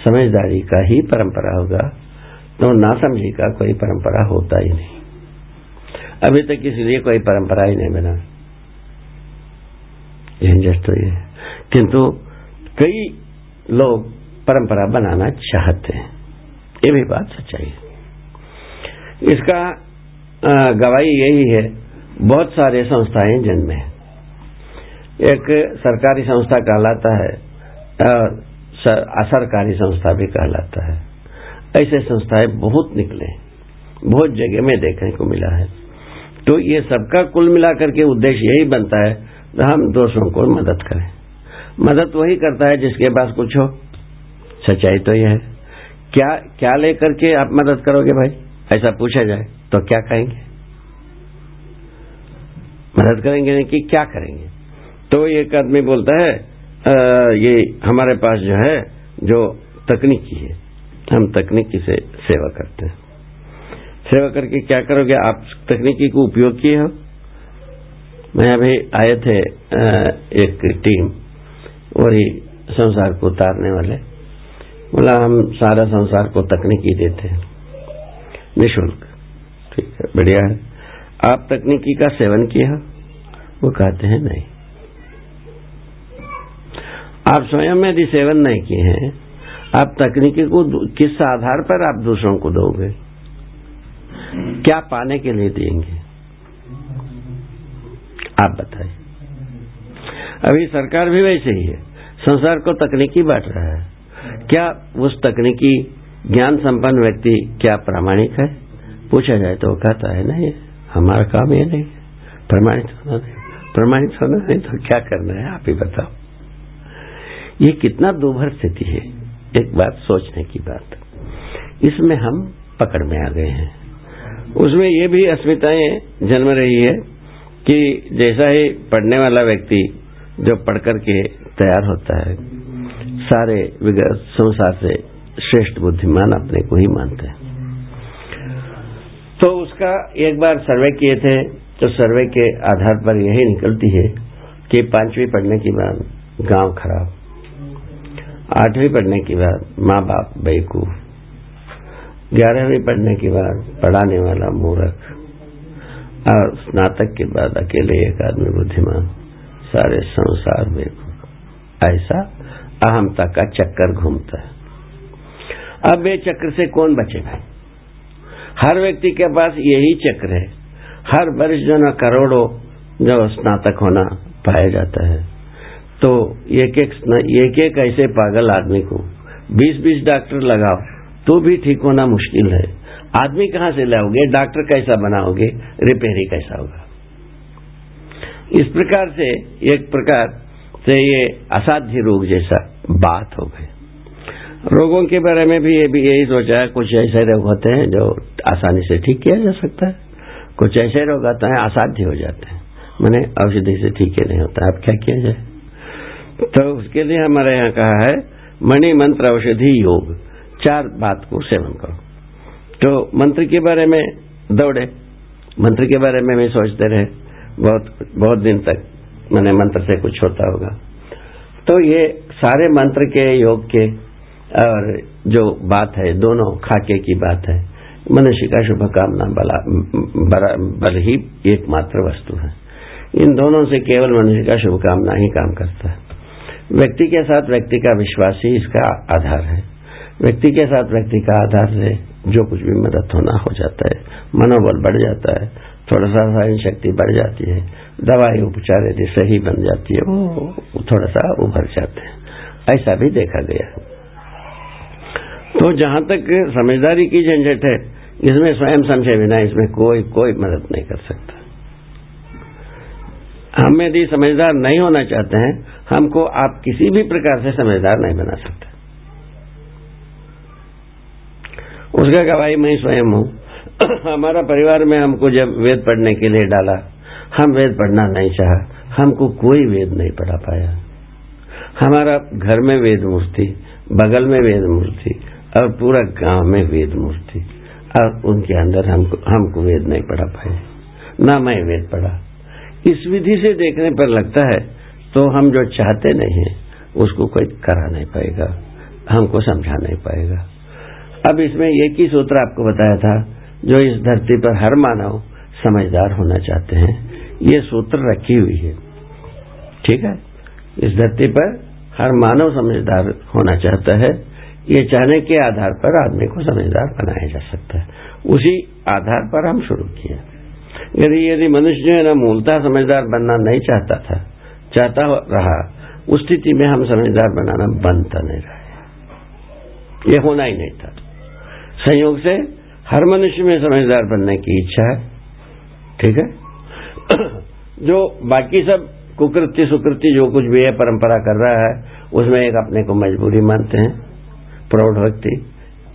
समझदारी का ही परंपरा होगा तो ना समझी का कोई परंपरा होता ही नहीं। अभी तक इसलिए कोई परंपरा ही नहीं बना झंझट तो ये किंतु कई लोग परंपरा बनाना चाहते हैं। ये भी बात सच्चाई है। इसका गवाही यही है, बहुत सारे संस्थाएँ जन्मे एक सरकारी संस्था कहलाता है और असरकारी संस्था भी कहलाता है। ऐसे संस्थाएँ बहुत निकले, बहुत जगह में देखने को मिला है। तो ये सबका कुल मिलाकर के उद्देश्य यही बनता है तो हम दोस्तों को मदद करें। मदद वही करता है जिसके पास कुछ हो। सच्चाई तो यह है। क्या क्या लेकर के आप मदद करोगे भाई? ऐसा पूछा जाए तो क्या कहेंगे? मदद करेंगे नहीं कि क्या करेंगे? तो एक आदमी बोलता है आ, ये हमारे पास जो है जो तकनीकी है हम तकनीकी से सेवा करते हैं। सेवा करके क्या करोगे? आप तकनीकी को उपयोग किए हो? मैं अभी आए थे एक टीम वही संसार को उतारने वाले। बोला हम सारा संसार को तकनीकी देते हैं। निशुल्क। ठीक है बढ़िया है। आप तकनीकी का सेवन किया वो कहते हैं नहीं। आप स्वयं यदि सेवन नहीं किए हैं, आप तकनीकी को किस आधार पर आप दूसरों को दोगे? क्या पाने के लिए देंगे? आप बताइए। अभी सरकार भी वैसे ही है। संसार को तकनीकी बांट रहा है। क्या उस तकनीकी ज्ञान संपन्न व्यक्ति क्या प्रामाणिक है? पूछा जाए तो कहता है, नहीं, हमारा काम ये नहीं प्रमाणित होना नहीं प्रमाणित होना नहीं तो क्या करना है? आप ही बताओ। ये कितना दोभर स्थिति है? एक बात सोचने की बात। इसमें हम पकड़ में आ गए हैं। उसमें ये भी अस्मिताएँ जन्म रही है कि जैसा ही पढ़ने वाला व्यक्ति जो पढ़ करके तैयार होता है, सारे विगत संसार से श्रेष्ठ बुद्धिमान अपने को ही मानते हैं। तो उसका एक बार सर्वे किए थे तो सर्वे के आधार पर यही निकलती है कि पांचवी पढ़ने के बाद गाँव खराब। आठवीं पढ़ने के बाद माँ बाप बेवकूफ़। ग्यारहवीं पढ़ने के बाद पढ़ाने वाला मूर्ख। और स्नातक के बाद अकेले एक आदमी बुद्धिमान, सारे संसार बेवकूफ़। ऐसा अहमता का चक्कर घूमता है। अब ये चक्र से कौन बचे भाई हर व्यक्ति के पास यही चक्र है। हर वर्ष जो ना करोड़ों जो स्नातक होना पाया जाता है। तो एक एक एक एक ऐसे पागल आदमी को बीस बीस डॉक्टर लगाओ तो भी ठीक होना मुश्किल है। आदमी कहाँ से लाओगे? डॉक्टर कैसा बनाओगे? रिपेयरी कैसा होगा? इस प्रकार से, एक प्रकार से ये असाध्य रोग जैसा बात हो गई। रोगों के बारे में भी ये भी यही सोचा है, कुछ ऐसे रोग होते हैं जो आसानी से ठीक किया जा सकता है। कुछ ऐसे रोग आते हैं, असाध्य हो जाते हैं। मैंने औषधि से ठीक नहीं होता, अब क्या किया जाए? तो उसके लिए हमारे यहाँ कहा है, मणि मंत्र औषधि योग। चार बात को सेवन करो। तो मंत्र के बारे में दौड़े। मंत्र के बारे में भी सोचते रहे। बहुत बहुत दिन तक मैंने मंत्र से कुछ होता होगा। तो ये सारे मंत्र के योग के और जो बात है, दोनों खाके की बात है, मनुष्य का शुभकामना बला ही एकमात्र वस्तु है। इन दोनों से केवल मनुष्य का शुभकामना ही काम करता है। व्यक्ति के साथ व्यक्ति का विश्वास ही इसका आधार है। व्यक्ति के साथ व्यक्ति का आधार से जो कुछ भी मदद होना हो जाता है, मनोबल बढ़ जाता है थोड़ा सा सहन शक्ति बढ़ जाती है, दवाई, उपचार यदि सही बन जाती है, वो थोड़ा सा उभर जाते हैं। ऐसा भी देखा गया। तो जहाँ तक समझदारी की झंझट है, इसमें स्वयं समझे बिना इसमें कोई कोई मदद नहीं कर सकता। हम यदि समझदार नहीं होना चाहते हैं हमको आप किसी भी प्रकार से समझदार नहीं बना सकते। उसका गवाही मैं स्वयं हूँ। हमारा परिवार में हमको जब वेद पढ़ने के लिए डाला, हम वेद पढ़ना नहीं चाहा। हमको कोई वेद नहीं पढ़ा पाया। हमारा घर में वेद मूर्ति, बगल में वेद मूर्ति, और पूरा गाँव में वेद मूर्ति। और उनके अंदर हमको हमको वेद नहीं पढ़ा पाए ना मैं वेद पढ़ा। इस विधि से देखने पर लगता है तो हम जो चाहते नहीं है, उसको कोई करा नहीं पाएगा, हमको समझा नहीं पाएगा। अब इसमें एक ही सूत्र आपको बताया था, जो इस धरती पर हर मानव समझदार होना चाहते हैं, ये सूत्र रखी हुई है। ठीक है? इस धरती पर हर मानव समझदार होना चाहता है, ये चाहने के आधार पर आदमी को समझदार बनाया जा सकता है। उसी आधार पर हम शुरू किया यदि यदि मनुष्य जो है ना, मूलता समझदार बनना नहीं चाहता था चाहता रहा उस स्थिति में हम समझदार बनाना बनता नहीं रहा। ये होना ही नहीं था। संयोग से हर मनुष्य में समझदार बनने की इच्छा है ठीक है? जो बाकी सब कुकृत्य सुकृत्य जो कुछ भी है परंपरा कर रहा है उसमें एक अपने को मजबूरी मानते हैं। प्रौढ़ व्यक्ति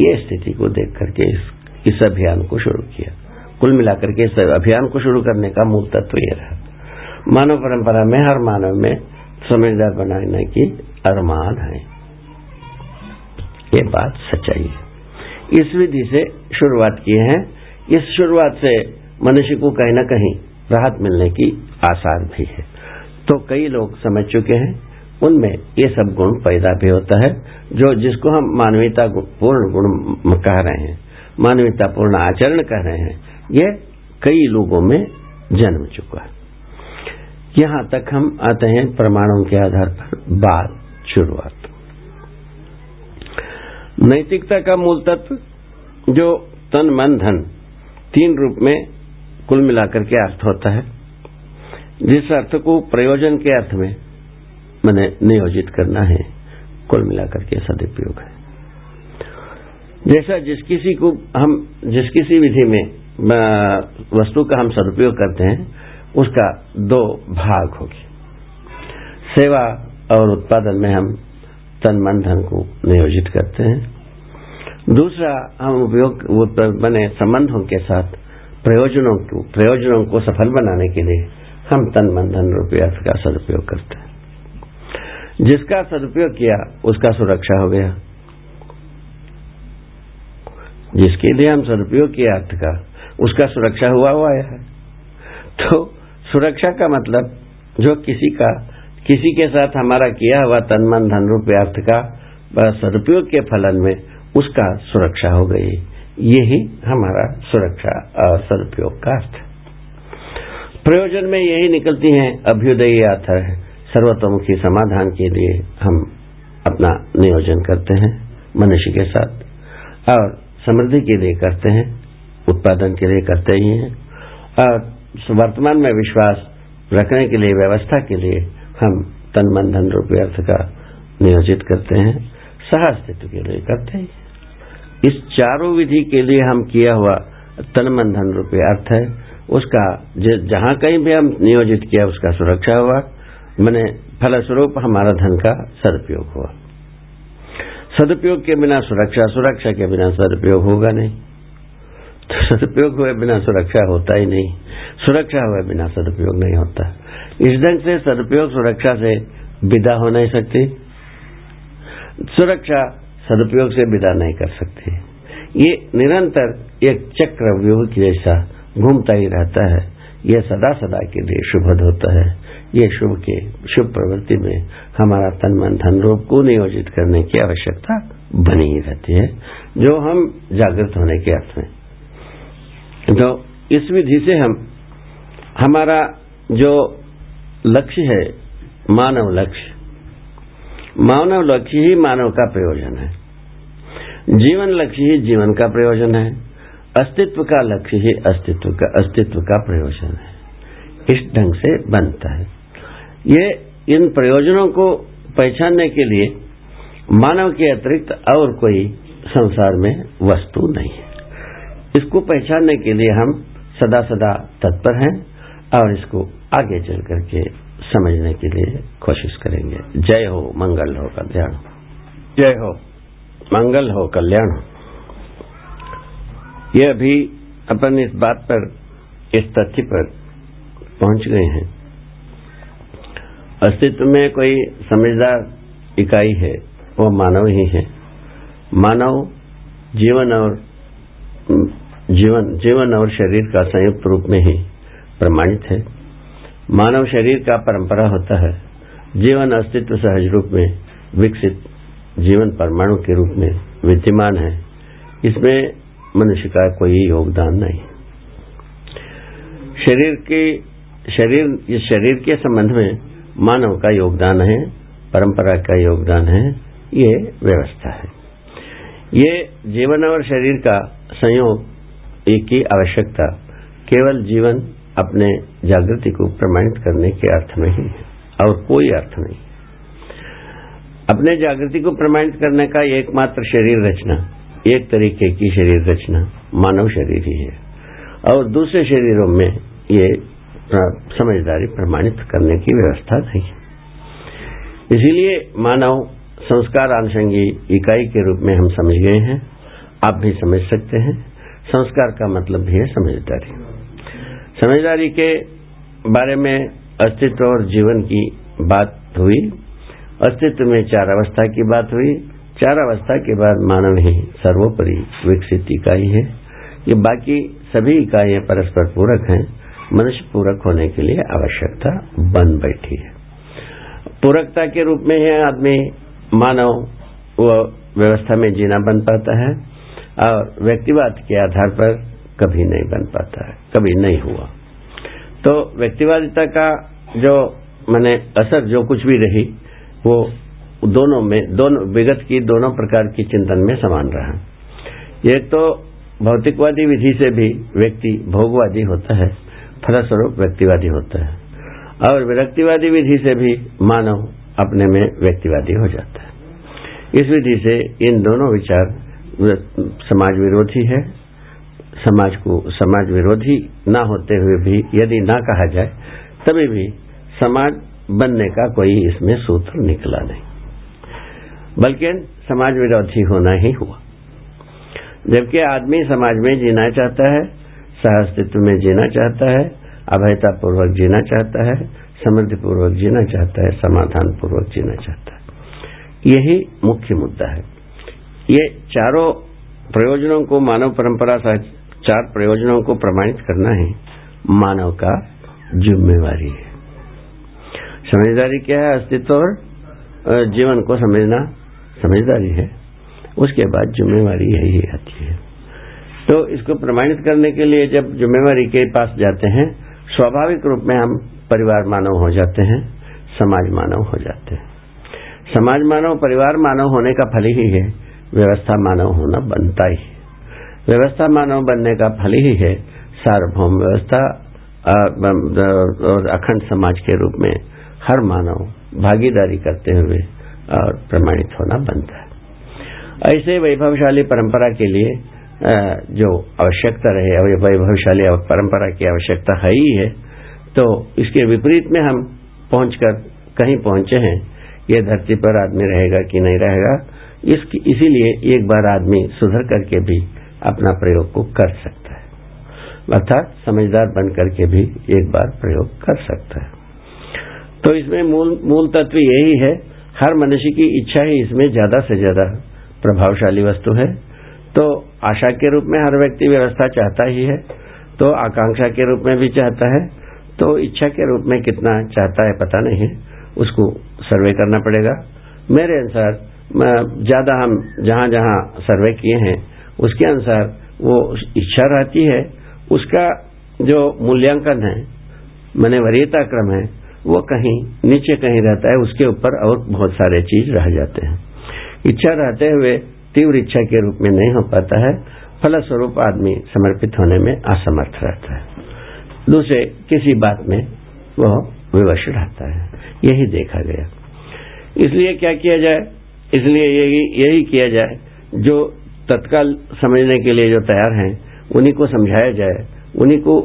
ये स्थिति को देख करके इस, इस अभियान को शुरू किया। कुल मिलाकर के इस अभियान को शुरू करने का मूल तत्व यह रहा। मानव परंपरा में, हर मानव में समझदार बनाने की अरमान है। ये बात सच्चाई है। इस विधि से शुरुआत किए हैं। इस शुरुआत से मनुष्य को कहीं न कहीं राहत मिलने की आसार भी है। तो कई लोग समझ चुके हैं, उनमें ये सब गुण पैदा भी होता है, जो जिसको हम मानवीयता पूर्ण गुण कह रहे हैं मानवीयता पूर्ण आचरण कह रहे हैं, ये कई लोगों में जन्म चुका है। यहाँ तक हम आते हैं प्रमाणों के आधार पर। बात शुरुआत। नैतिकता का मूल तत्व, जो तन, मन, धन, तीन रूप में कुल मिलाकर के अर्थ होता है, जिस अर्थ को प्रयोजन के अर्थ में मैंने नियोजित करना है, कुल मिलाकर के सदुपयोग है। जैसा जिस किसी को हम, जिस किसी विधि में वस्तु का हम सदुपयोग करते हैं उसका दो भाग होगी। सेवा और उत्पादन में हम तन मन धन को नियोजित करते हैं। दूसरा, हम उपयोग बने संबंधों के साथ प्रयोजनों को प्रयोजनों को सफल बनाने के लिए हम तन मन धन रुपया का सदुपयोग करते हैं। जिसका सदुपयोग किया, उसका सुरक्षा हो गया। जिसके लिए हम सदुपयोग किया अर्थ का, उसका सुरक्षा हुआ हुआ है। तो सुरक्षा का मतलब जो किसी का, किसी के साथ हमारा किया हुआ तन मन धन रूप अर्थ का सदुपयोग के फलन में उसका सुरक्षा हो गई। यही हमारा सुरक्षा और सदुपयोग का अर्थ। प्रयोजन में यही निकलती हैं अभ्युदय यात्रा सर्वतोमुखी समाधान के लिए हम अपना नियोजन करते हैं मनुष्य के साथ। और समृद्धि के लिए करते हैं, उत्पादन के लिए करते ही हैं। और वर्तमान में विश्वास रखने के लिए, व्यवस्था के लिए हम तन मन धन रूपी अर्थ का नियोजित करते हैं सह अस्तित्व के लिए करते हैं। इस चारों विधि के लिए हम किया हुआ तन मन धन रूपी अर्थ है, उसका जहाँ कहीं भी हम नियोजित किया, उसका सुरक्षा हुआ, मैंने फलस्वरूप हमारा धन का सदुपयोग हुआ। सदुपयोग के बिना सुरक्षा सुरक्षा के बिना सदुपयोग होगा नहीं। सदुपयोग हुए बिना सुरक्षा होता ही नहीं। सुरक्षा हुए बिना सदुपयोग नहीं होता। इस ढंग से सदुपयोग सुरक्षा से विदा हो नहीं सकती। सुरक्षा सदुपयोग से विदा नहीं कर सकती। ये निरंतर एक चक्र व्यूह जैसा घूमता ही रहता है। यह सदा सदा के लिए शुभद होता है। ये शुभ के, शुभ प्रवृत्ति में हमारा तन मन धन रूप को नियोजित करने की आवश्यकता बनी ही रहती है, जो हम जागृत होने के अर्थ में तो इस विधि से हम, हमारा जो लक्ष्य है, मानव लक्ष्य मानव लक्ष्य ही मानव का प्रयोजन है। जीवन लक्ष्य ही जीवन का प्रयोजन है, अस्तित्व का लक्ष्य ही अस्तित्व का अस्तित्व का प्रयोजन है। इस ढंग से बनता है। ये, इन प्रयोजनों को पहचानने के लिए मानव के अतिरिक्त और कोई संसार में वस्तु नहीं है। इसको पहचानने के लिए हम सदा सदा तत्पर हैं और इसको आगे चल करके समझने के लिए कोशिश करेंगे। जय हो मंगल हो कल्याण। जय हो। मंगल हो कल्याण। हो ये अभी अपन इस बात पर इस तथ्य पर पहुँच गए हैं। अस्तित्व में कोई समझदार इकाई है वो मानव ही है। मानव जीवन और जीवन जीवन और शरीर का संयुक्त रूप में ही प्रमाणित है। मानव शरीर का परंपरा होता है। जीवन अस्तित्व सहज रूप में विकसित जीवन परमाणु के रूप में विद्यमान है। इसमें मनुष्य का कोई योगदान नहीं। शरीर के, शरीर, इस शरीर के संबंध में मानव का योगदान है, परंपरा का योगदान है, ये व्यवस्था है। ये जीवन और शरीर का संयोग एक ही आवश्यकता, केवल जीवन अपने जागृति को प्रमाणित करने के अर्थ में ही है, और कोई अर्थ नहीं। अपने जागृति को प्रमाणित करने का एकमात्र शरीर रचना, एक तरीके की शरीर रचना, मानव शरीर ही है। और दूसरे शरीरों में ये समझदारी प्रमाणित करने की व्यवस्था नहीं इसीलिए मानव संस्कार आनुषंगी इकाई के रूप में हम समझ गए हैं, आप भी समझ सकते हैं। संस्कार का मतलब भी है समझदारी। समझदारी के बारे में अस्तित्व और जीवन की बात हुई। अस्तित्व में चार अवस्था की बात हुई। चार अवस्था के बाद मानव ही सर्वोपरि विकसित इकाई है। ये बाकी सभी इकाइयाँ परस्पर पूरक हैं। मनुष्य पूरक होने के लिए आवश्यकता बन बैठी है। पूरकता के रूप में है आदमी मानव व्यवस्था में जीना बन पाता है। और व्यक्तिवाद के आधार पर कभी नहीं बन पाता है, कभी नहीं हुआ। तो व्यक्तिवादिता का जो मैंने असर जो कुछ भी रही, वो दोनों में, दोनों, विगत की दोनों प्रकार की चिंतन में समान रहा। एक तो भौतिकवादी विधि से भी व्यक्ति भोगवादी होता है, फलस्वरूप व्यक्तिवादी होता है। और विरक्तिवादी विधि से भी मानव अपने में व्यक्तिवादी हो जाता है। इस विधि से इन दोनों विचार समाज विरोधी है, समाज को, समाज विरोधी न होते हुए भी यदि ना कहा जाए, तभी भी समाज बनने का कोई इसमें सूत्र निकला नहीं। बल्कि समाज विरोधी होना ही हुआ। जबकि आदमी समाज में जीना चाहता है, सहअस्तित्व में जीना चाहता है अभयता पूर्वक जीना चाहता है समृद्धि पूर्वक जीना चाहता है समाधान पूर्वक जीना चाहता है। यही मुख्य मुद्दा है। ये चारों प्रयोजनों को मानव परंपरा चार प्रयोजनों को प्रमाणित करना है। मानव का जिम्मेवारी है। समझदारी क्या है? अस्तित्व और जीवन को समझना समझदारी है। उसके बाद जिम्मेवारी यही आती है। तो इसको प्रमाणित करने के लिए जब जिम्मेवारी के पास जाते हैं, स्वाभाविक रूप में हम परिवार मानव हो जाते हैं, समाज मानव हो जाते हैं। समाज मानव, परिवार मानव होने का फल ही है। व्यवस्था मानव होना बनता ही। व्यवस्था मानव बनने का फल ही है सार्वभौम व्यवस्था और अखंड समाज के रूप में हर मानव भागीदारी करते हुए और प्रमाणित होना बनता है। ऐसे वैभवशाली परंपरा के लिए जो आवश्यकता रहे वैभवशाली परंपरा की आवश्यकता है ही है तो इसके विपरीत में हम पहुंचकर कहीं पहुँचे हैं, ये धरती पर आदमी रहेगा कि नहीं रहेगा इसीलिए एक बार आदमी सुधर करके भी अपना प्रयोग को कर सकता है। अर्थात समझदार बन करके भी एक बार प्रयोग कर सकता है। तो इसमें मूल मूल तत्व यही है, हर मनुष्य की इच्छा ही इसमें ज़्यादा से ज़्यादा प्रभावशाली वस्तु है। तो आशा के रूप में हर व्यक्ति व्यवस्था चाहता ही है तो आकांक्षा के रूप में भी चाहता है तो इच्छा के रूप में कितना चाहता है पता नहीं है उसको सर्वे करना पड़ेगा। मेरे अनुसार ज़्यादा हम जहाँ जहाँ सर्वे किए हैं, उसके अनुसार वो इच्छा रहती है। उसका जो मूल्यांकन है, मैंने वरीयता क्रम है, वो कहीं नीचे कहीं रहता है, उसके ऊपर और बहुत सारे चीज़ रह जाते हैं। इच्छा रहते हुए तीव्र इच्छा के रूप में नहीं हो पाता है, फलस्वरूप आदमी समर्पित होने में असमर्थ रहता है। दूसरे, किसी बात में वह विवश रहता है। यही देखा गया। इसलिए क्या किया जाए? इसलिए यही यही किया जाए। जो तत्काल समझने के लिए जो तैयार हैं, उन्हीं को समझाया जाए, उन्हीं को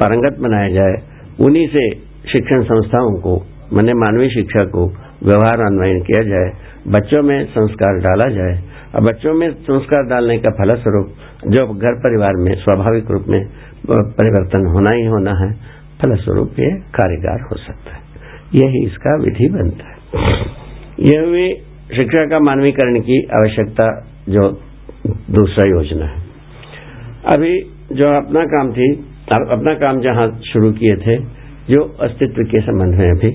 पारंगत बनाया जाए, उन्हीं से शिक्षण संस्थाओं को, मैंने मानवीय शिक्षा को व्यवहार अन्वयन किया जाए, बच्चों में संस्कार डाला जाए। और बच्चों में संस्कार डालने का फलस्वरूप जो घर परिवार में स्वाभाविक रूप में परिवर्तन होना ही होना है, फलस्वरूप ये कार्यगार हो सकता है। यही इसका विधि बनता है। यह हुई शिक्षा का मानवीकरण की आवश्यकता जो दूसरा योजना है। अभी जो अपना काम थी अपना काम जहाँ शुरू किए थे, जो अस्तित्व के संबंध में अभी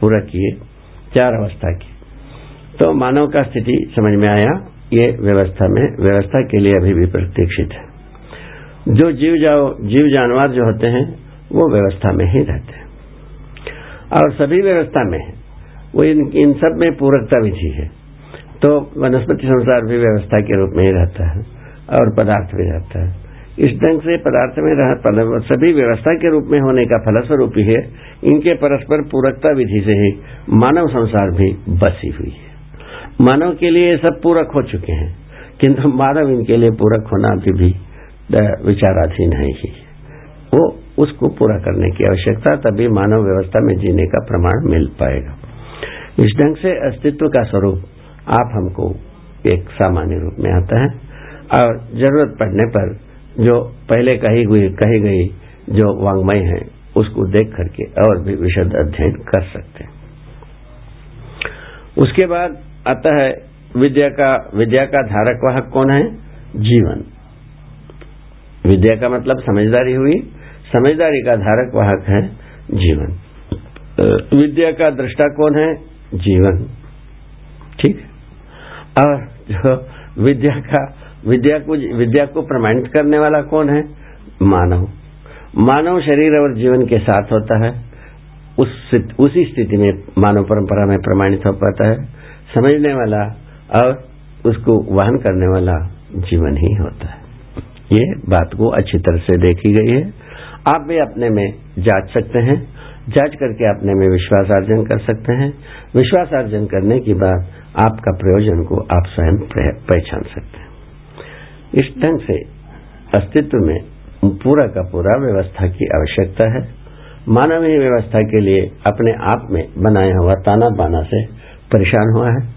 पूरा किए, चार अवस्था की। तो मानव का स्थिति समझ में आया, ये व्यवस्था में, व्यवस्था के लिए अभी भी प्रतीक्षित है। जो जीव जाओ, जीव जानवर जो होते हैं, वो व्यवस्था में ही रहते हैं। और सभी व्यवस्था में है वो इन, इन सब में पूरकता विधि है। तो वनस्पति संसार भी व्यवस्था के रूप में ही रहता है और पदार्थ भी रहता है। इस ढंग से पदार्थ में रह सभी व्यवस्था के रूप में होने का फलस्वरूप ही। है इनके परस्पर पूरकता विधि से ही मानव संसार भी बसी हुई है। मानव के लिए सब पूरक हो चुके हैं किंतु मानव इनके लिए पूरक होना अभी भी विचाराधीन है ही। वो उसको पूरा करने की आवश्यकता तभी मानव व्यवस्था में जीने का प्रमाण मिल पाएगा। इस ढंग से अस्तित्व का स्वरूप आप हमको एक सामान्य रूप में आता है। और ज़रूरत पड़ने पर जो पहले कही हुई, कही गई जो वांग्मय है, उसको देख करके और भी विशद अध्ययन कर सकते हैं। उसके बाद आता है विद्या का विद्या का धारक वाहक कौन है? जीवन। विद्या का मतलब समझदारी हुई। समझदारी का धारक वाहक है जीवन। विद्या का दृष्टा कौन है? जीवन। ठीक? और जो विद्या का, विद्या को विद्या को प्रमाणित करने वाला कौन है? मानव। मानव शरीर और जीवन के साथ होता है। उस उसी स्थिति में मानव परंपरा में प्रमाणित हो पाता है। समझने वाला और उसको वहन करने वाला जीवन ही होता है। ये बात को अच्छी तरह से देखी गई है। आप भी अपने में जाँच सकते हैं। जाँच करके अपने में विश्वास अर्जन कर सकते हैं। विश्वास अर्जन करने के बाद आपका प्रयोजन को आप स्वयं पहचान सकते हैं। इस ढंग से अस्तित्व में पूरा का पूरा व्यवस्था की आवश्यकता है। मानवीय व्यवस्था के लिए अपने आप में बनाया हुआ ताना बाना से परेशान हुआ है।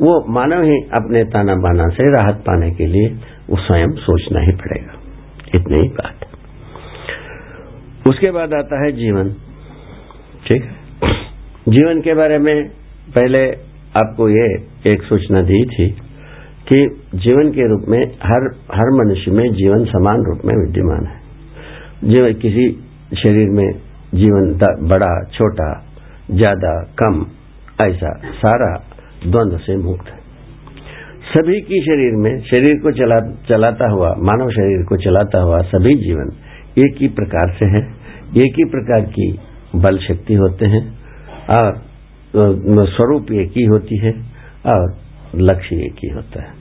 वो मानव ही अपने ताना बाना से राहत पाने के लिए वो स्वयं सोचना ही पड़ेगा। इतनी ही बात। उसके बाद आता है जीवन। ठीक? जीवन के बारे में पहले आपको ये एक सूचना दी थी कि जीवन के रूप में हर हर मनुष्य में जीवन समान रूप में विद्यमान है। जीवन किसी शरीर में जीवन बड़ा छोटा ज़्यादा कम ऐसा सारा द्वंद्व से मुक्त है। सभी की शरीर में शरीर को चला, चलाता हुआ मानव शरीर को चलाता हुआ सभी जीवन एक ही प्रकार से है एक ही प्रकार की बल शक्ति होते हैं, और स्वरूप एक ही होती है, और लक्ष्य एक ही होता है।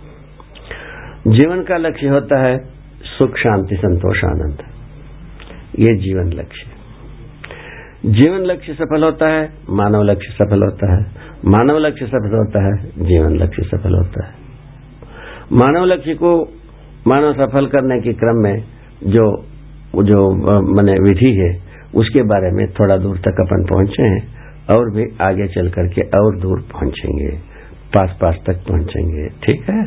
जीवन का लक्ष्य होता है सुख, शांति, संतोष, आनंद। ये जीवन लक्ष्य जीवन लक्ष्य सफल होता है, मानव लक्ष्य सफल होता है। मानव लक्ष्य सफल होता है, जीवन लक्ष्य सफल होता है। मानव लक्ष्य को मानव सफल करने के क्रम में जो जो मैंने विधि है उसके बारे में थोड़ा दूर तक अपन पहुँचे हैं और भी आगे चल करके और दूर पहुँचेंगे पास पास तक पहुँचेंगे, ठीक है?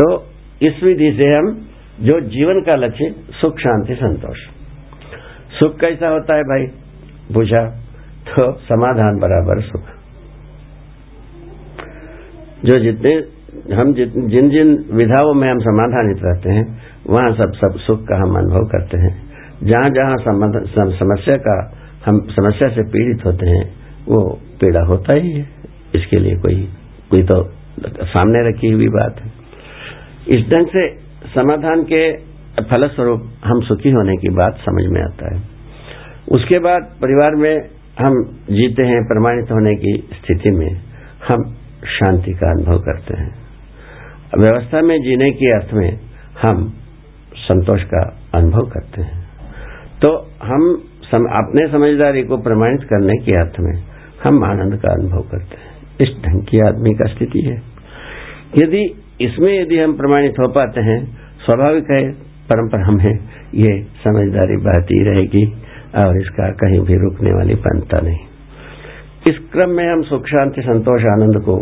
तो इस विधि से हम जो जीवन का लक्ष्य, सुख, शांति, संतोष। सुख कैसा होता है भाई? पूछा तो समाधान बराबर सुख। जो जितने हम जिन जिन विधाओं में हम समाधानित रहते हैं, वहाँ सब सब सुख का हम अनुभव करते हैं। जहाँ जहाँ समस्या का, हम, समस्या से पीड़ित होते हैं, वो पीड़ा होता ही है। इसके लिए कोई कोई तो सामने रखी हुई बात है। इस ढंग से समाधान के फलस्वरूप हम सुखी होने की बात समझ में आता है। उसके बाद परिवार में हम जीते हैं, प्रमाणित होने की स्थिति में हम शांति का अनुभव करते हैं। व्यवस्था में जीने के अर्थ में हम संतोष का अनुभव करते हैं। तो हम सम, अपने समझदारी को प्रमाणित करने के अर्थ में हम आनंद का अनुभव करते हैं। इस ढंग की आदमी का स्थिति है। यदि इसमें यदि हम प्रमाणित हो पाते हैं स्वाभाविक है परंपरा हम है ये समझदारी बहती रहेगी और इसका कहीं भी रुकने वाली बनता नहीं। इस क्रम में हम सुख शांति संतोष आनंद को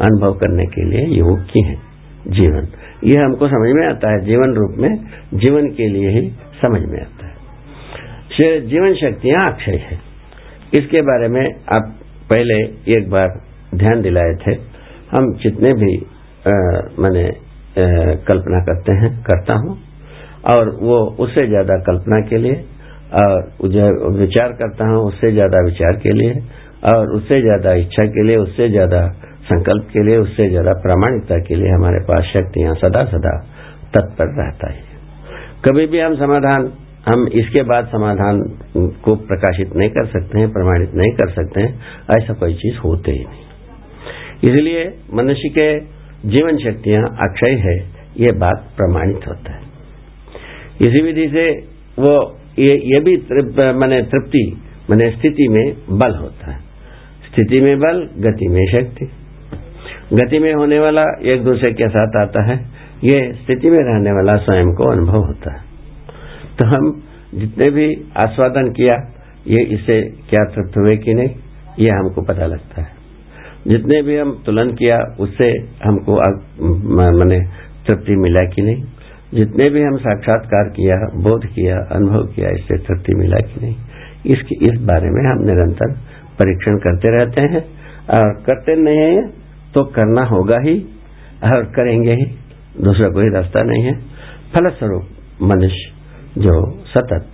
अनुभव करने के लिए योग की हैं। जीवन। ये हमको समझ में आता है। जीवन रूप में जीवन के लिए ही समझ में आता है। जीवन शक्तियाँ अक्षय है। इसके बारे में आप पहले एक बार ध्यान दिलाए थे। हम जितने भी मैंने कल्पना करते हैं, करता हूँ, और वो उससे ज़्यादा कल्पना के लिए, और विचार करता हूँ उससे ज़्यादा विचार के लिए, और उससे ज़्यादा इच्छा के लिए, उससे ज़्यादा संकल्प के लिए, उससे ज़्यादा प्रामाणिकता के लिए हमारे पास शक्तियाँ सदा सदा तत्पर रहता है। कभी भी हम समाधान हम इसके बाद समाधान को प्रकाशित नहीं कर सकते हैं प्रमाणित नहीं कर सकते हैं ऐसा कोई चीज़ होते ही नहीं। इसलिए मनुष्य के जीवन शक्तियाँ अक्षय है ये बात प्रमाणित होता है। इसी विधि से वो ये, ये भी मैंने तृप्ति मैंने स्थिति में बल होता है। स्थिति में बल गति में शक्ति। गति में होने वाला एक दूसरे के साथ आता है ये स्थिति में रहने वाला स्वयं को अनुभव होता है। तो हम जितने भी आस्वादन किया, ये इससे क्या तृप्त हुए कि नहीं, ये हमको पता लगता है। जितने भी हम तुलन किया, उससे हमको मैंने तृप्ति मिला कि नहीं। जितने भी हम साक्षात्कार किया, बोध किया, अनुभव किया, इससे तृप्ति मिला कि नहीं। इसकी, इस बारे में हम निरंतर परीक्षण करते रहते हैं। और करते नहीं है तो करना होगा ही, और करेंगे ही। दूसरा कोई रास्ता नहीं है। फलस्वरूप मनुष्य जो सतत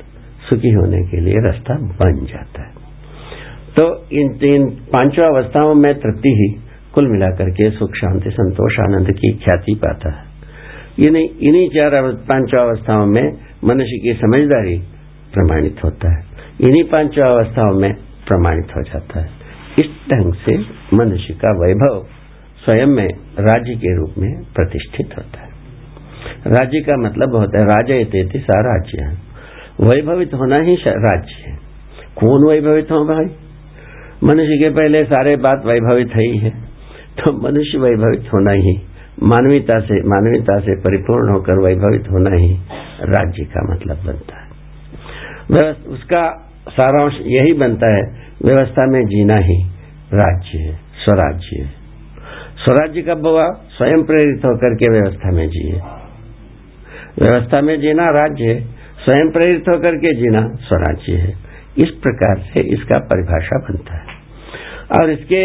सुखी होने के लिए रास्ता बन जाता है। तो इन तीन पाँचों अवस्थाओं में तृप्ति ही कुल मिलाकर के सुख, शांति, संतोष, आनंद की ख्याति पाता है। इन्हीं इन्हीं चार पाँचों अवस्थाओं में मनुष्य की समझदारी प्रमाणित होता है। इन्हीं पाँचों अवस्थाओं में प्रमाणित हो जाता है। इस ढंग से मनुष्य का वैभव स्वयं में राज्य के रूप में प्रतिष्ठित होता है। राज्य का मतलब होता है, राजा इतने सा राज्य वैभवित होना ही राज्य है। कौन वैभवित हो भाई? मनुष्य के पहले सारे बात वैभवित है ही है। तो मनुष्य वैभवित होना ही, मानवीयता से मानवीयता से परिपूर्ण होकर वैभवित होना ही राज्य का मतलब बनता है। उसका सारांश यही बनता है, व्यवस्था में जीना ही राज्य है, स्वराज्य है। स्वराज्य कब हुआ स्वयं प्रेरित होकर के व्यवस्था में जिए। व्यवस्था में जीना राज्य है, स्वयं प्रेरित होकर के जीना स्वराज्य है। इस प्रकार से इसका परिभाषा बनता है। और इसके,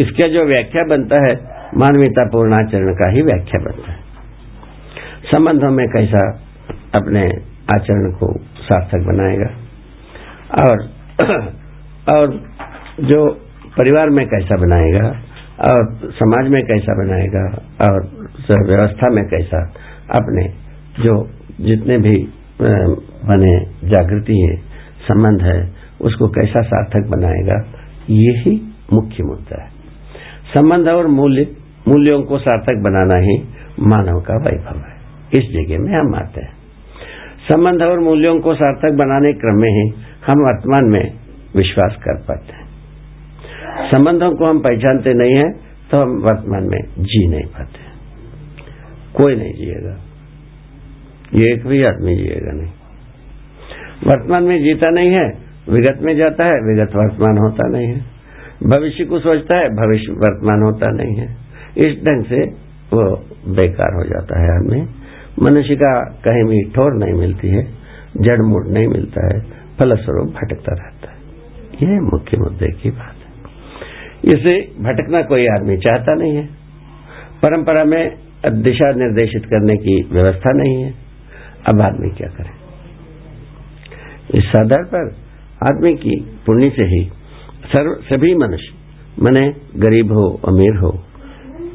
इसका जो व्याख्या बनता है, मानवीयता पूर्णाचरण का ही व्याख्या बनता है। संबंधों में कैसा अपने आचरण को सार्थक बनाएगा, और और जो परिवार में कैसा बनाएगा, और समाज में कैसा बनाएगा, और व्यवस्था में कैसा अपने जो जितने भी बने जागृति है, संबंध है, उसको कैसा सार्थक बनाएगा, यही मुख्य मुद्दा है। संबंध और मूल्य, मूल्यों को सार्थक बनाना ही मानव का वैभव है। इस जगह में हम आते हैं। संबंध और मूल्यों को सार्थक बनाने क्रम में ही हम वर्तमान में विश्वास कर पाते हैं। संबंधों को हम पहचानते नहीं है तो हम वर्तमान में जी नहीं पाते कोई नहीं जिएगा। ये एक भी आदमी जिएगा नहीं। वर्तमान में जीता नहीं है, विगत में जाता है, विगत वर्तमान होता नहीं है। भविष्य को सोचता है, भविष्य वर्तमान होता नहीं है। इस ढंग से वो बेकार हो जाता है आदमी। मनुष्य का कहीं भी ठोर नहीं मिलती है, जड़ मूड नहीं मिलता है, फलस्वरूप भटकता रहता है। यह मुख्य मुद्दे की बात है। इसे भटकना कोई आदमी चाहता नहीं है। परंपरा में दिशा निर्देशित करने की व्यवस्था नहीं है। अब आदमी क्या करे? इस आधार पर आदमी की पुण्य से ही सर्व, सभी मनुष्य, मने गरीब हो, अमीर हो,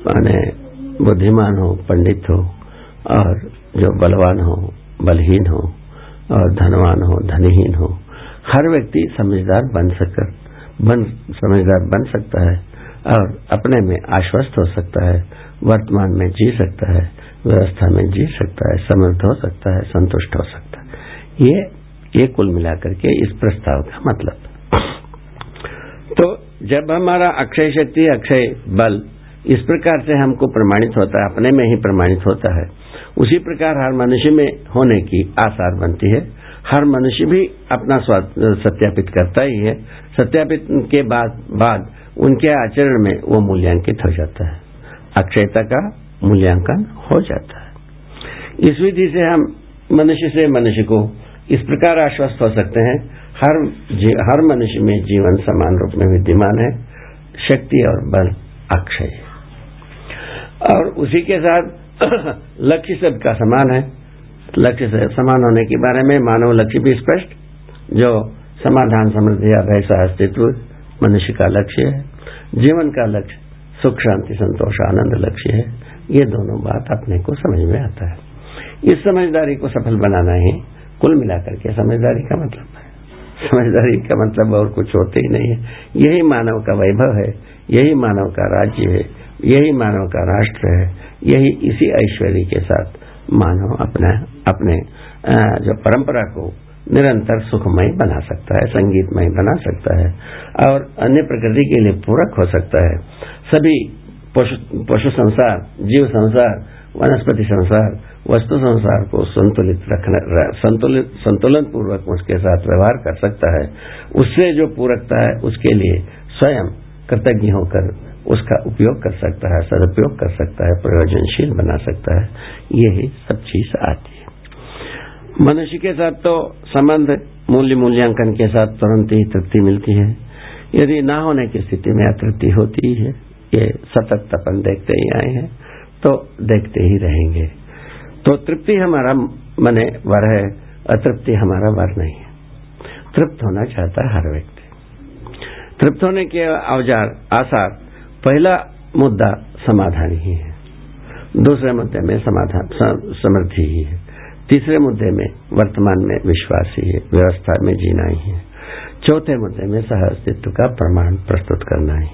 माने बुद्धिमान हो, पंडित हो, और जो बलवान हो, बलहीन हो, और धनवान हो, धनहीन हो, हर व्यक्ति समझदार बन सकर, बन, समझदार बन सकता है, और अपने में आश्वस्त हो सकता है, वर्तमान में जी सकता है व्यवस्था में जी सकता है समृद्ध हो सकता है, संतुष्ट हो सकता है। ये ये कुल मिलाकर के इस प्रस्ताव का मतलब। तो जब हमारा अक्षय शक्ति, अक्षय बल इस प्रकार से हमको प्रमाणित होता है, अपने में ही प्रमाणित होता है, उसी प्रकार हर मनुष्य में होने की आसार बनती है। हर मनुष्य भी अपना सत्यापित करता ही है। सत्यापित के बाद बाद उनके आचरण में वो मूल्यांकित हो जाता है। अक्षयता का मूल्यांकन हो जाता है। इस विधि से हम मनुष्य से मनुष्य को इस प्रकार आश्वस्त हो सकते हैं। हर हर मनुष्य में जीवन समान रूप में विद्यमान है। शक्ति और बल अक्षय है। और उसी के साथ लक्ष्य सबका समान है। लक्ष्य से समान होने के बारे में मानव लक्ष्य भी स्पष्ट, जो समाधान, समृद्धि, अभय अस्तित्व मनुष्य का लक्ष्य है। जीवन का लक्ष्य सुख, शांति, संतोष, आनंद लक्ष्य है। ये दोनों बात अपने को समझ में आता है। इस समझदारी को सफल बनाना ही कुल मिलाकर के समझदारी का मतलब है। समझदारी का मतलब और कुछ होते ही नहीं है। यही मानव का वैभव है, यही मानव का राज्य है, यही मानव का राष्ट्र है, यही इसी ऐश्वर्य के साथ मानव अपना, अपने जो परंपरा को निरंतर सुखमय बना सकता है, संगीतमय बना सकता है और अन्य प्रकृति के लिए पूरक हो सकता है। सभी पशु संसार, जीव संसार, वनस्पति संसार, वस्तु संसार को संतुलित रखना संतुलित संतुलन पूर्वक उसके साथ व्यवहार कर सकता है। उससे जो पूरकता है, उसके लिए स्वयं कृतज्ञ होकर उसका उपयोग कर सकता है, सदुपयोग कर सकता है, प्रयोजनशील बना सकता है। यही सब चीज़ आती है। मनुष्य के साथ तो संबंध मूल्य मूल्यांकन के साथ तुरंत ही तृप्ति मिलती है। यदि ना होने की स्थिति में अतृप्ति होती ही है ये सतत अपन देखते ही आए हैं तो देखते ही रहेंगे। तो तृप्ति हमारा मने वर है, अतृप्ति हमारा वर नहीं है। तृप्त होना चाहता है हर व्यक्ति। तृप्त होने के औज़ार आसार, पहला मुद्दा समाधान ही है। दूसरे मुद्दे में समाधान समृद्धि ही है। तीसरे मुद्दे में वर्तमान में विश्वास ही है, व्यवस्था में जीना ही है। चौथे मुद्दे में सह अस्तित्व का प्रमाण प्रस्तुत करना ही।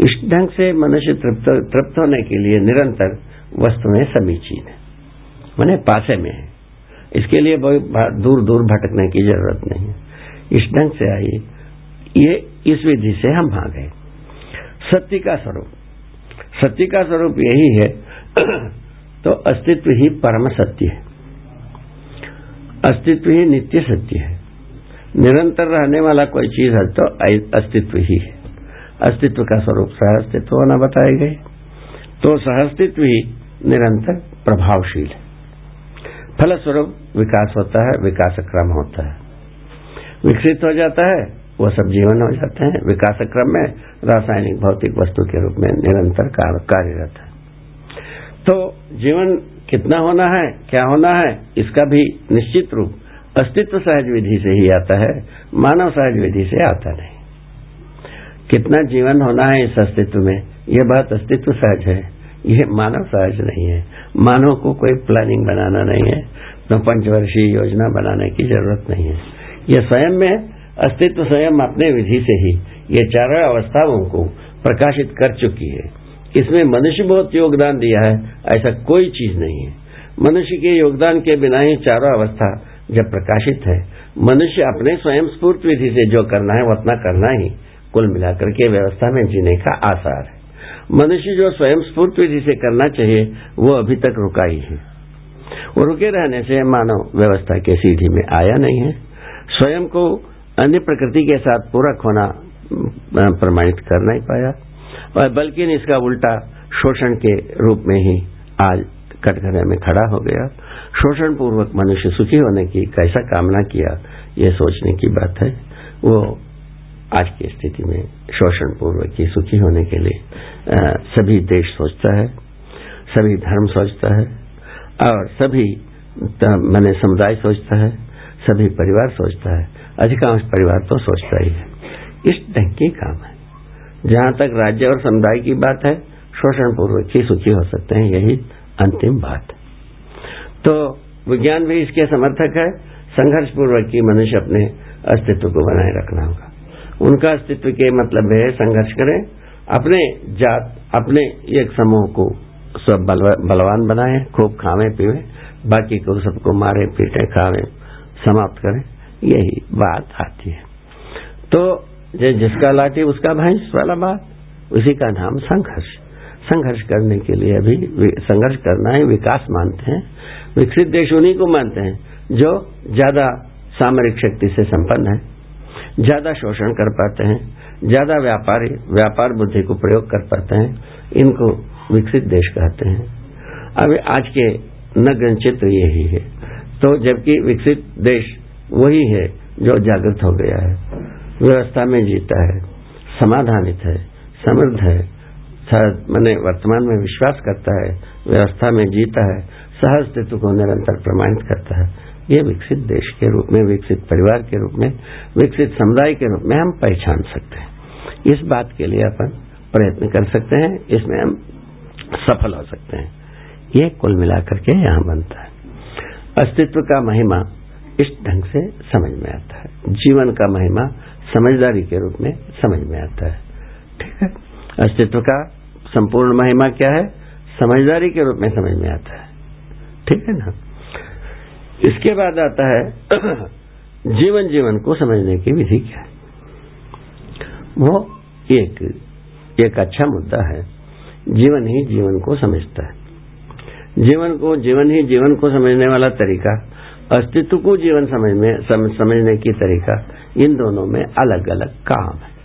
इस ढंग से मनुष्य तृप्त होने के लिए निरंतर वस्तु में समीचीन है। मैंने पासे में है। इसके लिए दूर दूर भटकने की ज़रूरत नहीं है। इस ढंग से आइए। ये इस विधि से हम आ गए। सत्य का स्वरूप। सत्य का स्वरूप यही है तो अस्तित्व ही परम सत्य है। अस्तित्व ही नित्य सत्य है। निरंतर रहने वाला कोई चीज़ है तो अस्तित्व ही है। अस्तित्व का स्वरूप सह अस्तित्व होना बताए गए तो सहअस्तित्व ही निरंतर प्रभावशील है। फलस्वरूप विकास होता है विकास क्रम होता है। विकसित हो जाता है वो सब जीवन हो जाते हैं। विकास क्रम में रासायनिक भौतिक वस्तु के रूप में निरंतर कार्यरत है। तो जीवन कितना होना है, क्या होना है, इसका भी निश्चित रूप अस्तित्व सहज विधि से ही आता है, मानव सहज विधि से आता नहीं। कितना जीवन होना है इस अस्तित्व में? यह बात अस्तित्व सहज है। यह मानव सहज नहीं है। मानव को कोई प्लानिंग बनाना नहीं है। तो पंचवर्षीय योजना बनाने की ज़रूरत नहीं है। यह स्वयं में, अस्तित्व स्वयं अपने विधि से ही, ये चारों अवस्थाओं को प्रकाशित कर चुकी है। इसमें मनुष्य बहुत योगदान दिया है, ऐसा कोई चीज़ नहीं है। मनुष्य के योगदान के बिना ही चारों अवस्था जब प्रकाशित है, मनुष्य अपने स्वयं स्फूर्त विधि से जो करना है, वो अपना करना ही। कुल मिलाकर के व्यवस्था में जीने का आसार है। मनुष्य जो स्वयं स्फूर्त विधि से करना चाहिए, वो अभी तक रुका ही है। वो रुके रहने से मानव व्यवस्था के सीढ़ी में आया नहीं है। स्वयं को अन्य प्रकृति के साथ पूरक होना प्रमाणित कर नहीं पाया। और बल्कि इसका उल्टा शोषण के रूप में ही आज कटघरे में खड़ा हो गया। शोषण पूर्वक मनुष्य सुखी होने की कैसा कामना किया, ये सोचने की बात है। वो आज की स्थिति में शोषण पूर्वक की सुखी होने के लिए सभी देश सोचता है, सभी धर्म सोचता है, और सभी मैंने समुदाय सोचता है, सभी परिवार सोचता है, अधिकांश परिवार तो सोचता ही है। इस ढंग की काम है। जहाँ तक राज्य और समुदाय की बात है शोषण पूर्वक ही सुखी हो सकते हैं, यही अंतिम बात तो विज्ञान भी इसके समर्थक है संघर्ष पूर्वक ही मनुष्य अपने अस्तित्व को बनाए रखना होगा। उनका अस्तित्व के मतलब है संघर्ष करें, अपने जात, अपने एक समूह को सब बलवान बनाए, खूब खावे, पीवे, बाकी को सबको मारे, पीटे, खावे, समाप्त करें, यही बात आती है। तो जिसका लाठी उसका भैंस वाला बात, उसी का नाम संघर्ष। संघर्ष करने के लिए अभी संघर्ष करना है विकास मानते हैं, विकसित देश उन्हीं को मानते हैं, जो ज़्यादा सामरिक शक्ति से संपन्न है। ज़्यादा शोषण कर पाते हैं, ज़्यादा व्यापारी, व्यापार बुद्धि को प्रयोग कर पाते हैं, इनको विकसित देश कहते हैं। अब आज के नग्न चित्र यही है। तो जबकि विकसित देश वही है जो जागृत हो गया है। व्यवस्था में जीता है, समाधानित है, समृद्ध है मैंने वर्तमान में विश्वास करता है, व्यवस्था में जीता है सहअस्तित्व को निरंतर प्रमाणित करता है। ये विकसित देश के रूप में, विकसित परिवार के रूप में, विकसित समुदाय के रूप में हम पहचान सकते हैं। इस बात के लिए अपन प्रयत्न कर सकते हैं, इसमें हम सफल हो सकते हैं। ये कुल मिलाकर के यहाँ बनता है। अस्तित्व का महिमा इस ढंग से समझ में आता है। जीवन का महिमा समझदारी के रूप में समझ में आता है। ठीक है? अस्तित्व का संपूर्ण महिमा क्या है? समझदारी के रूप में समझ में आता है। ठीक है ना? इसके बाद आता है जीवन जीवन को समझने की विधि क्या है? वो एक एक अच्छा मुद्दा है। जीवन ही जीवन को समझता है। जीवन को जीवन ही जीवन को समझने वाला तरीका अस्तित्व को जीवन समझ में सम, समझने की तरीका इन दोनों में अलग अलग काम है।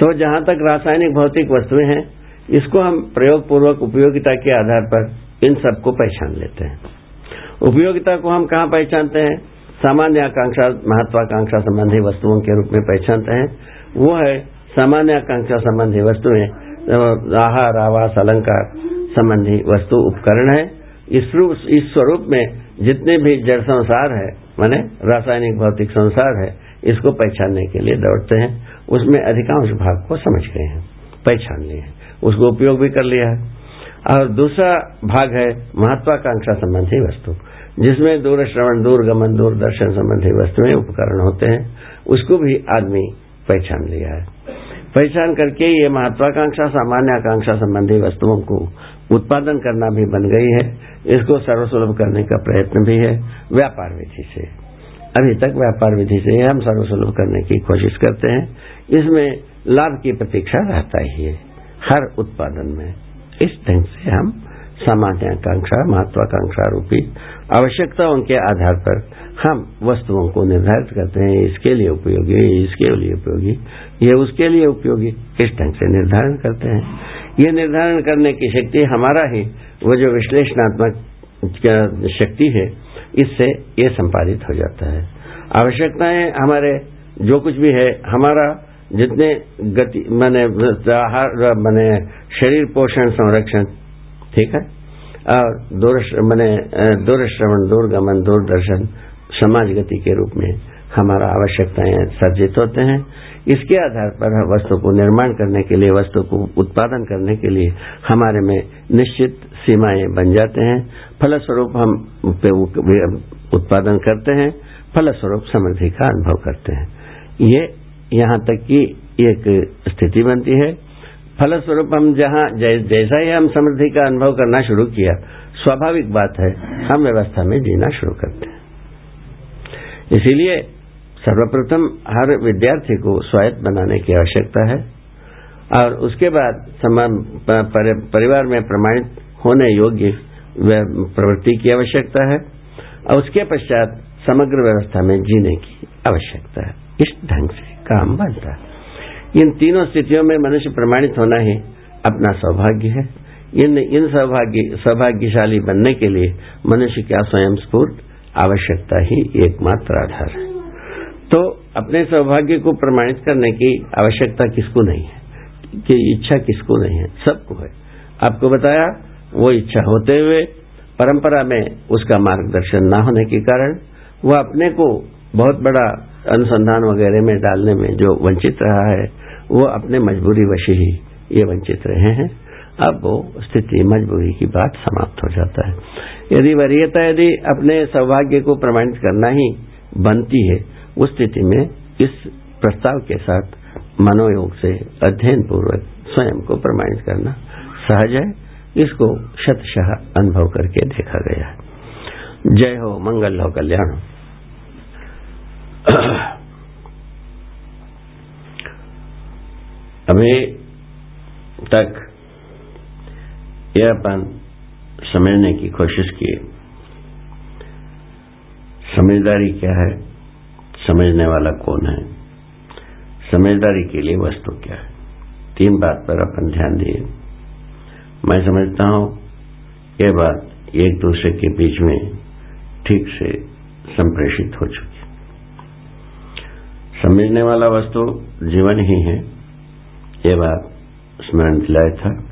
तो जहाँ तक रासायनिक भौतिक वस्तुएँ हैं इसको हम प्रयोग पूर्वक उपयोगिता के आधार पर इन सबको पहचान लेते हैं। उपयोगिता को हम कहाँ पहचानते हैं? सामान्य आकांक्षा, महत्वाकांक्षा संबंधी वस्तुओं के रूप में पहचानते हैं। वो है सामान्य आकांक्षा संबंधी वस्तुएँ आहार, आवास, अलंकार संबंधी वस्तु उपकरण है। इस रूप, इस स्वरूप में जितने भी जड़ संसार है, माने रासायनिक भौतिक संसार है, इसको पहचानने के लिए दौड़ते हैं। उसमें अधिकांश भाग को समझ गए हैं, पहचान लिए हैं, उसको उपयोग भी कर लिया है। और दूसरा भाग है महत्वाकांक्षा संबंधी वस्तु। जिसमें दूर श्रवण, दूर गमन, दूर दर्शन संबंधी वस्तुएँ उपकरण होते हैं, उसको भी आदमी पहचान लिया है। पहचान करके ये महत्वाकांक्षा सामान्य आकांक्षा संबंधी वस्तुओं को उत्पादन करना भी बन गई है। इसको सर्वसुलभ करने का प्रयत्न भी है, व्यापार विधि से। अभी तक व्यापार विधि से हम सर्वसुलभ करने की कोशिश करते हैं। इसमें लाभ की प्रतीक्षा रहता ही है, हर उत्पादन में। इस ढंग से हम सामान्य आकांक्षा महत्वाकांक्षा रूपी आवश्यकताओं के आधार पर हम वस्तुओं को निर्धारित करते हैं, इसके लिए उपयोगी, इसके लिए उपयोगी, ये उसके लिए उपयोगी, किस ढंग से निर्धारण करते हैं। ये निर्धारण करने की शक्ति हमारा ही, वो जो विश्लेषणात्मक शक्ति है, इससे ये संपादित हो जाता है। आवश्यकताएँ हमारे, जो कुछ भी है, हमारा जितने गति, मैंने, आहार, मैंने, शरीर पोषण, संरक्षण, ठीक है? और दूर मैंने दूरश्रवण, दूरगमन, दूरदर्शन समाज गति के रूप में हमारा आवश्यकताएँ सर्जित होते हैं। इसके आधार पर वस्तु को निर्माण करने के लिए, वस्तु को उत्पादन करने के लिए हमारे में निश्चित सीमाएँ बन जाते हैं। फलस्वरूप हम उत्पादन करते हैं, फलस्वरूप समृद्धि का अनुभव करते हैं। ये यहाँ तक की एक स्थिति बनती है। फलस्वरूप हम जहाँ जैसा ही हम समृद्धि का अनुभव करना शुरू किया, स्वाभाविक बात है, हम व्यवस्था में जीना शुरू करते हैं। इसीलिए सर्वप्रथम हर विद्यार्थी को स्वायत्त बनाने की आवश्यकता है और उसके बाद परिवार में प्रमाणित होने योग्य प्रवृत्ति की आवश्यकता है और उसके पश्चात समग्र व्यवस्था में जीने की आवश्यकता है। इस ढंग से काम बनता है। इन तीनों स्थितियों में मनुष्य प्रमाणित होना ही अपना सौभाग्य है। इन इन सौभाग्य, सौभाग्यशाली बनने के लिए मनुष्य क्या स्वयं स्फूर्त आवश्यकता ही एकमात्र आधार है। तो अपने सौभाग्य को प्रमाणित करने की आवश्यकता किसको नहीं है? कि इच्छा किसको नहीं है? सबको है। आपको बताया, वो इच्छा होते हुए परंपरा में उसका मार्गदर्शन न होने के कारण वह अपने को बहुत बड़ा अनुसंधान वगैरह में डालने में जो वंचित रहा है, वो अपने मजबूरी वशी ही ये वंचित रहे हैं। अब वो स्थिति मजबूरी की बात समाप्त हो जाता है। यदि वरीयता यदि अपने सौभाग्य को प्रमाणित करना ही बनती है, उस स्थिति में इस प्रस्ताव के साथ मनोयोग से अध्ययन पूर्वक स्वयं को प्रमाणित करना सहज है। इसको शतशाह अनुभव करके देखा गया है। जय हो, मंगल हो, कल्याण हो। अभी तक यह अपन समझने की कोशिश की। समझदारी क्या है? समझने वाला कौन है? समझदारी के लिए वस्तु क्या है? तीन बात पर अपन ध्यान दिए। मैं समझता हूँ यह बात एक दूसरे के बीच में ठीक से संप्रेषित हो चुकी समझने वाला वस्तु जीवन ही है। ये बात स्मरण दिलाया था।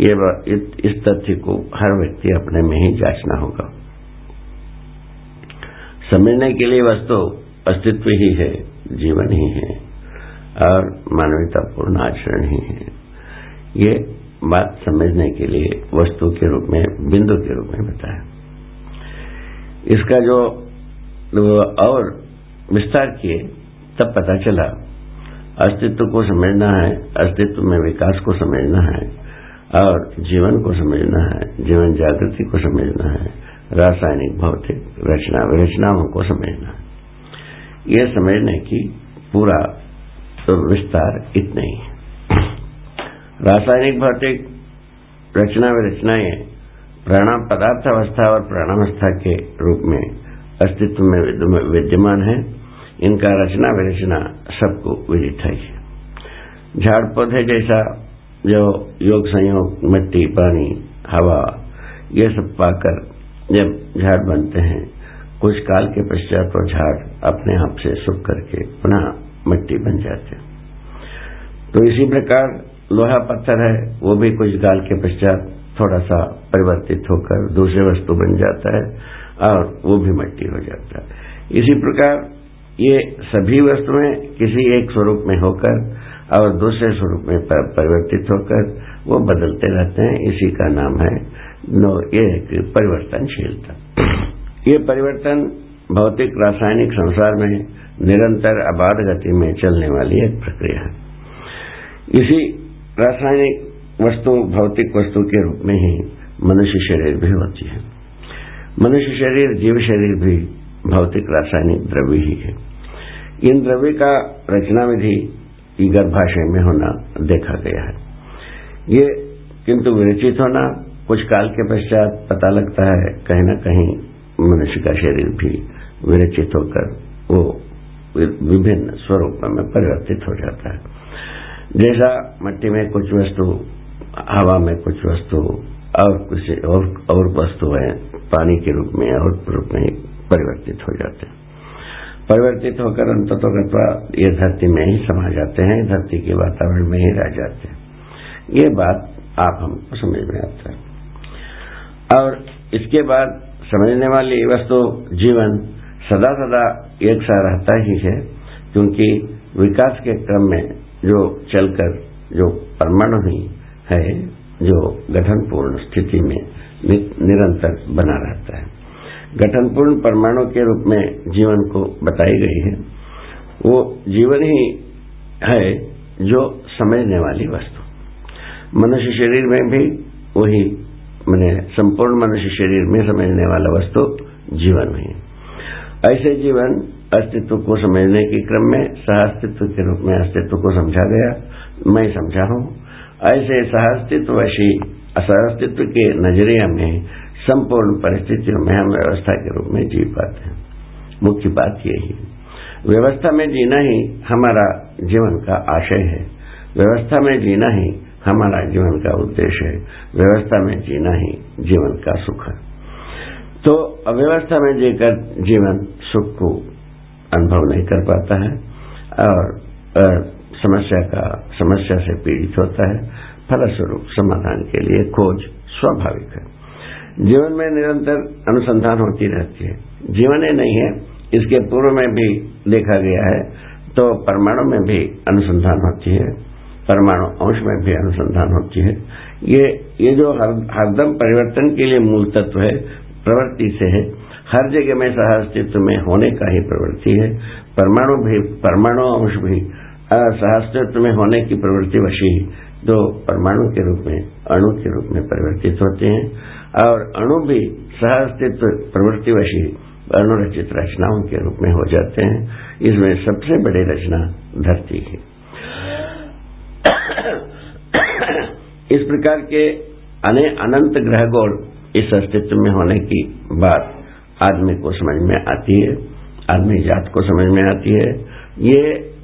ये बात इस तथ्य को हर व्यक्ति अपने में ही जांचना होगा। समझने के लिए वस्तु अस्तित्व ही है, जीवन ही है, और मानवतापूर्ण आचरण ही है। ये बात समझने के लिए वस्तु के रूप में, बिंदु के रूप में बताया। इसका जो और विस्तार किए, तब पता चला, अस्तित्व को समझना है, अस्तित्व में विकास को समझना है, और जीवन को समझना है, जीवन जागृति को समझना है, रासायनिक, भौतिक, रचना विरचनाओं को समझना है। यह समझने की पूरा विस्तार इतना ही रासायनिक, भौतिक, रचना, विरचनाएँ प्राणाम पदार्थ अवस्था और प्राणावस्था के रूप में अस्तित्व में विद्यमान है। इनका रचना विरचना सबको विदित है। झाड़ पौधे जैसा जो योग संयोग, मिट्टी, पानी, हवा, ये सब पाकर जब झाड़ बनते हैं, कुछ काल के पश्चात वो झाड़ अपने आप से सूख करके पुनः मिट्टी बन जाते हैं। तो इसी प्रकार लोहा पत्थर है, वो भी कुछ काल के पश्चात थोड़ा सा परिवर्तित होकर दूसरे वस्तु बन जाता है। और वो भी मट्टी हो जाता है। इसी प्रकार ये सभी वस्तुएँ किसी एक स्वरूप में होकर और दूसरे स्वरूप में परिवर्तित होकर वो बदलते रहते हैं। इसी का नाम है नो, ये परिवर्तनशीलता। ये परिवर्तन भौतिक रासायनिक संसार में निरंतर अबाध गति में चलने वाली एक प्रक्रिया है। इसी रासायनिक वस्तु, भौतिक वस्तु के रूप में ही मनुष्य शरीर भी होती है। मनुष्य शरीर जीव शरीर भी भौतिक रासायनिक द्रव्य ही है। इन द्रव्य का रचना विधि गर्भाशय में होना देखा गया है। ये किंतु विरचित होना कुछ काल के पश्चात पता लगता है कहीं न कहीं मनुष्य का शरीर भी विरचित होकर वो विभिन्न स्वरूपों में परिवर्तित हो जाता है। जैसा मट्टी में कुछ वस्तु हवा में कुछ वस्तु और कुछ और, और वस्तुएँ पानी के रूप में और रूप में परिवर्तित हो जाते हैं। परिवर्तित होकर अंततोगत्वा ये धरती में ही समा जाते हैं, धरती के वातावरण में ही रह जाते हैं। ये बात आप हमको समझ में आता है। और इसके बाद समझने वाली वस्तु जीवन सदा सदा एक सा रहता ही है, क्योंकि विकास के क्रम में जो चलकर जो परमाणु ही है, जो गठनपूर्ण स्थिति में निरंतर बना रहता है। गठनपूर्ण परमाणु के रूप में जीवन को बताई गई है। वो जीवन ही है जो समझने वाली वस्तु। मनुष्य शरीर में भी वही, मैंने संपूर्ण मनुष्य शरीर में समझने वाला वस्तु जीवन ही। ऐसे जीवन अस्तित्व को समझने के क्रम में सह अस्तित्व के रूप में अस्तित्व को समझा गया। मैं समझा हूँ। ऐसे सह वशी के नज़रिया में, संपूर्ण परिस्थितियों में हम व्यवस्था के रूप में जी पाते हैं। मुख्य बात यही व्यवस्था में जीना ही हमारा जीवन का आशय है। व्यवस्था में जीना ही हमारा जीवन का उद्देश्य है। व्यवस्था में जीना ही जीवन का सुख है। तो अव्यवस्था में जीकर जीवन सुख को अनुभव नहीं कर पाता है और समस्या का समस्या से पीड़ित होता है। फलस्वरूप समाधान के लिए खोज स्वाभाविक है। जीवन में निरंतर अनुसंधान होती रहती है। जीवन ही नहीं है इसके पूर्व में भी देखा गया है तो परमाणु में भी अनुसंधान होती है। परमाणु अंश में भी अनुसंधान होती है। ये ये जो हर, हरदम परिवर्तन के लिए मूल तत्व है प्रवृत्ति से है। हर जगह में सह अस्तित्व में होने का ही प्रवृत्ति है। परमाणु भी परमाणु अंश भी सहअस्तित्व में होने की प्रवृत्ति वशी जो परमाणु के रूप में, अणु के रूप में परिवर्तित होते हैं। और अणु भी सह अस्तित्व प्रवृत्तिवशी अनुरचित रचनाओं के रूप में हो जाते हैं। इसमें सबसे बड़ी रचना धरती है। इस प्रकार के अने अनंत ग्रह गोल इस अस्तित्व में होने की बात आदमी को समझ में आती है, आदमी जात को समझ में आती है। ये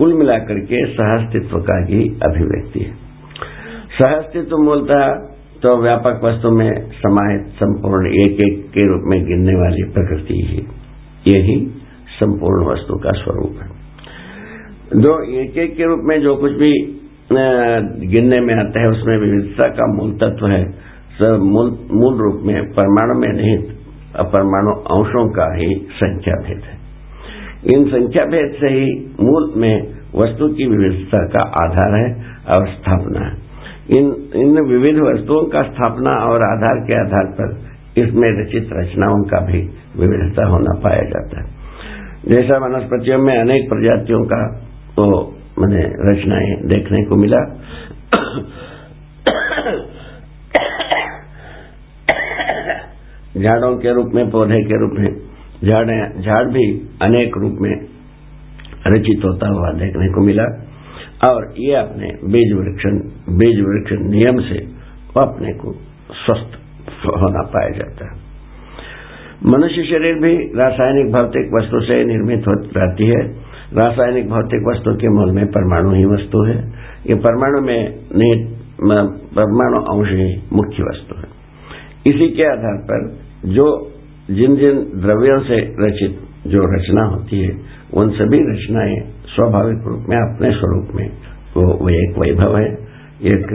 कुल मिलाकर के सहअस्तित्व का ही अभिव्यक्ति है। सहअस्तित्व मूलतः तो व्यापक वस्तु में समाहित, संपूर्ण एक एक के रूप में गिनने वाली प्रकृति ही यही संपूर्ण वस्तु का स्वरूप है। जो एक एक के रूप में जो कुछ भी गिनने में आता है, उसमें विविधता का मूल तत्व है। मूल मूल रूप में परमाणु में निहित अपरमाणु अंशों का ही संख्या भेद है। इन संख्या भेद से ही मूल में वस्तु की विविधता का आधार है और स्थापना है। इन इन विविध वस्तुओं का स्थापना और आधार के आधार पर इसमें रचित रचनाओं का भी विविधता होना पाया जाता है। जैसा वनस्पतियों में अनेक प्रजातियों का वो मैंने रचनाएँ देखने को मिला। झाड़ों के रूप में, पौधे के रूप में झाड़ झाड़ भी अनेक रूप में रचित होता हुआ देखने को मिला और ये अपने बीज वृक्ष बीज वृक्ष नियम से अपने को स्वस्थ होना पाया जाता है। मनुष्य शरीर भी रासायनिक भौतिक वस्तु से निर्मित हो रहती है। रासायनिक भौतिक वस्तु के मूल में परमाणु ही वस्तु है। ये परमाणु में, परमाणु अंश ही मुख्य वस्तु है। इसी के आधार पर जो जिन जिन द्रव्यों से रचित जो रचना होती है उन सभी रचनाएँ स्वाभाविक रूप में अपने स्वरूप में वो, वो एक वैभव है एक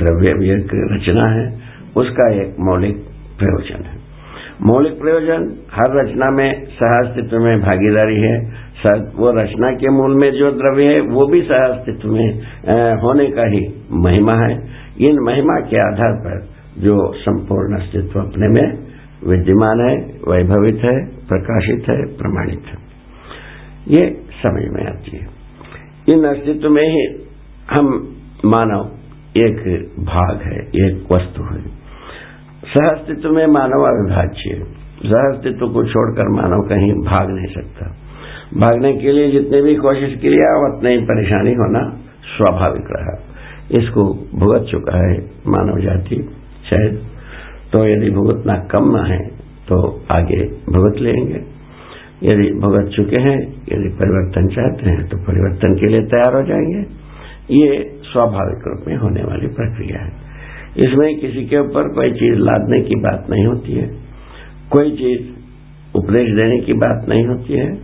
द्रव्य एक रचना है उसका एक मौलिक प्रयोजन है। मौलिक प्रयोजन हर रचना में सह अस्तित्व में भागीदारी है वो रचना के मूल में जो द्रव्य है वो भी सह अस्तित्व में होने का ही महिमा है। इन महिमा के आधार पर जो संपूर्ण अस्तित्व अपने में विद्यमान है, वैभवित है, प्रकाशित है, प्रमाणित है। ये समझ में आती है। इन अस्तित्व में ही हम मानव एक भाग है, एक वस्तु है। सह अस्तित्व में मानव अविभाज्य है। सह अस्तित्व को छोड़कर मानव कहीं भाग नहीं सकता। भागने के लिए जितने भी कोशिश किया उतने ही परेशानी होना स्वाभाविक रहा। इसको भुगत चुका है मानव जाति, शायद तो यदि भुगतना कम है तो आगे भुगत लेंगे। यदि भुगत चुके हैं, यदि परिवर्तन चाहते हैं तो परिवर्तन के लिए तैयार हो जाएँगे। ये स्वाभाविक रूप में होने वाली प्रक्रिया है। इसमें किसी के ऊपर कोई चीज़ लादने की बात नहीं होती है। कोई चीज़ उपदेश देने की बात नहीं होती है।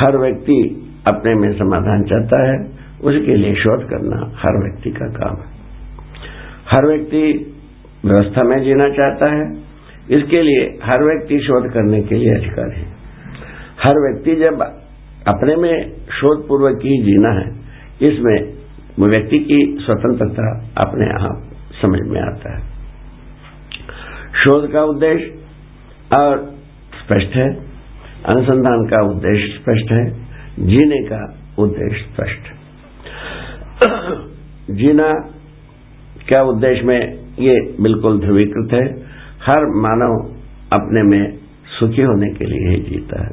हर व्यक्ति अपने में समाधान चाहता है। उसके लिए शोध करना हर व्यक्ति का काम है। हर व्यक्ति व्यवस्था में जीना चाहता है। इसके लिए हर व्यक्ति शोध करने के लिए अधिकार है। हर व्यक्ति जब अपने में शोध पूर्वक ही जीना है, इसमें व्यक्ति की स्वतंत्रता अपने आप समझ में आता है। शोध का उद्देश्य और स्पष्ट है। अनुसंधान का उद्देश्य स्पष्ट है। जीने का उद्देश्य स्पष्ट जीना क्या उद्देश्य में ये बिल्कुल ध्रुवीकृत है? हर मानव अपने में सुखी होने के लिए ही जीता है।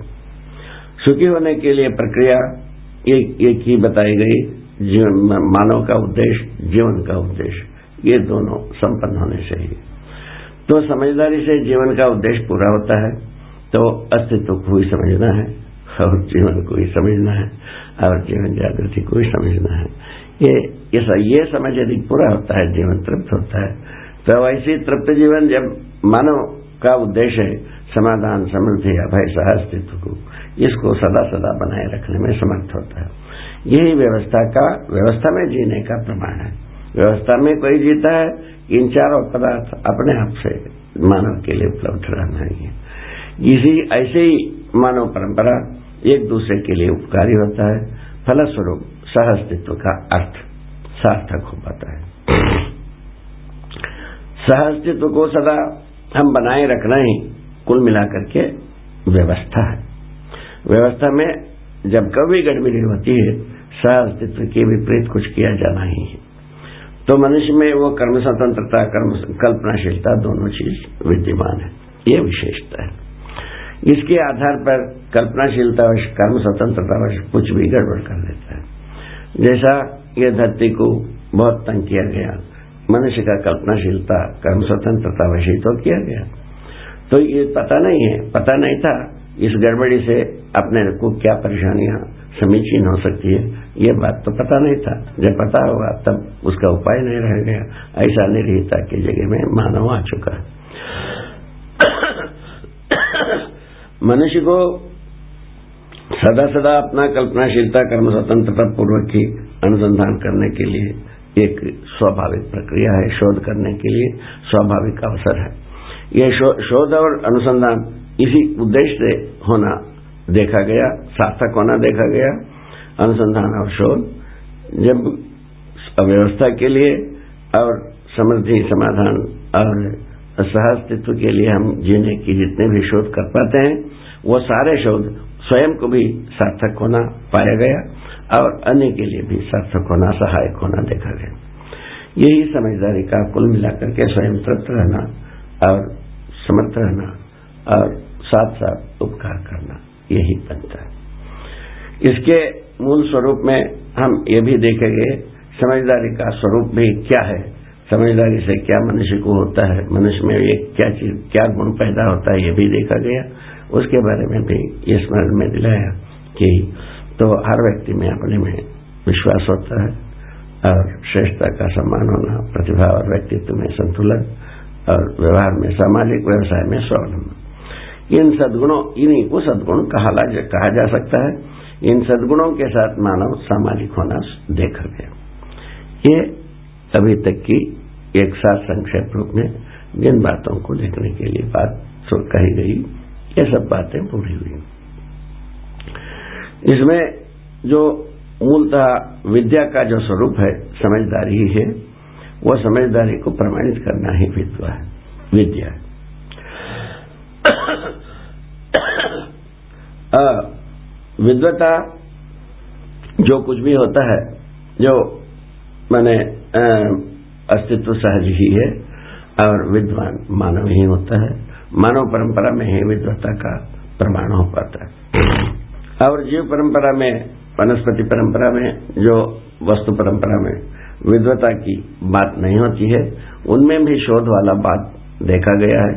सुखी होने के लिए प्रक्रिया एक ही बताई गई मानव का उद्देश्य, जीवन का उद्देश्य, ये दोनों संपन्न होने चाहिए तो समझदारी से जीवन का उद्देश्य पूरा होता है तो अस्तित्व को ही समझना है, और जीवन को ही समझना है, और जीवन जागृति को ही समझना है। ये ऐसा ये समझ यदि पूरा होता है, जीवन तृप्त होता है तो ऐसी तृप्त जीवन जब मानव का उद्देश्य है, समाधान, समृद्धि, अभय सह अस्तित्व को इसको सदा सदा बनाए रखने में समर्थ होता है। यही व्यवस्था का, व्यवस्था में जीने का प्रमाण है। व्यवस्था में कोई जीता है, इन चारों पदार्थ अपने आप से मानव के लिए उपलब्ध रहना है। इसी, ऐसे ही मानव परंपरा एक दूसरे के लिए उपकारी होता है। फलस्वरूप सह अस्तित्व का अर्थ सार्थक हो पाता है। सह अस्तित्व को सदा हम बनाए रखना ही कुल मिलाकर के व्यवस्था है। व्यवस्था में जब कभी गड़बड़ी होती है सह अस्तित्व के विपरीत कुछ किया जाना ही है। तो मनुष्य में वो कर्म स्वतंत्रता, कर्म कल्पनाशीलता दोनों चीज़ विद्यमान है। ये विशेषता है। इसके आधार पर कल्पनाशीलता वश कर्म स्वतंत्रता वश कुछ भी गड़बड़ कर है। जैसा ये धरती को बहुत तंग किया गया, मनुष्य का कल्पनाशीलता, कर्म स्वतंत्रता वशी तो किया गया। तो ये पता नहीं है, पता नहीं था इस गड़बड़ी से अपने को क्या परेशानियाँ समीचीन हो सकती है, ये बात तो पता नहीं था। जब पता होगा तब उसका उपाय नहीं रह गया। ऐसा निर्हिता की जगह में मानव आ चुका। मनुष्य को सदा सदा अपना कल्पनाशीलता कर्म स्वतंत्रता पूर्वक ही अनुसंधान करने के लिए एक स्वाभाविक प्रक्रिया है शोध करने के लिए स्वाभाविक अवसर है। यह शो, शोध और अनुसंधान इसी उद्देश्य से होना देखा गया सार्थक होना देखा गया अनुसंधान और शोध। जब अव्यवस्था के लिए और समृद्धि समाधान और सहअस्तित्व के लिए हम जीने की जितने भी शोध कर पाते हैं वो सारे शोध स्वयं को भी सार्थक होना पाया गया और अन्य के लिए भी सार्थक होना, सहायक होना देखा गया। यही समझदारी का कुल मिलाकर के स्वयं तृप्त रहना और समर्थ रहना और साथ साथ उपकार करना, यही बनता है। इसके मूल स्वरूप में हम ये भी देखेंगे, समझदारी का स्वरूप भी क्या है? समझदारी से क्या मनुष्य को होता है? मनुष्य में एक क्या चीज़, क्या गुण पैदा होता है, ये भी देखा गया। उसके बारे में भी ये स्मरण में दिलाया कि तो हर व्यक्ति में अपने में विश्वास होता है और श्रेष्ठता का सम्मान होना प्रतिभा और व्यक्तित्व में संतुलन और व्यवहार में सामाजिक व्यवसाय में स्वावलंबन। इन सदगुणों इन्हीं को सदगुण कहा, कहा जा सकता है। इन सदगुणों के साथ मानव सामाजिक होना देखा गया। ये अभी तक की एक साथ संक्षेप रूप में जिन बातों को देखने के लिए बात कही गई। ये सब बातें पूरी हुई। इसमें जो मूलतः विद्या का जो स्वरूप है, समझदारी ही है, वह समझदारी को प्रमाणित करना ही विद्वा है, विद्या। विद्वता जो कुछ भी होता है, जो मैंने अस्तित्व सहज ही है और विद्वान मानव ही होता है। मानव परंपरा में ही विद्वता का प्रमाण हो पाता है। और जीव परंपरा में, वनस्पति परंपरा में, जो वस्तु परंपरा में विद्वता की बात नहीं होती है, उनमें भी शोध वाला बात देखा गया है,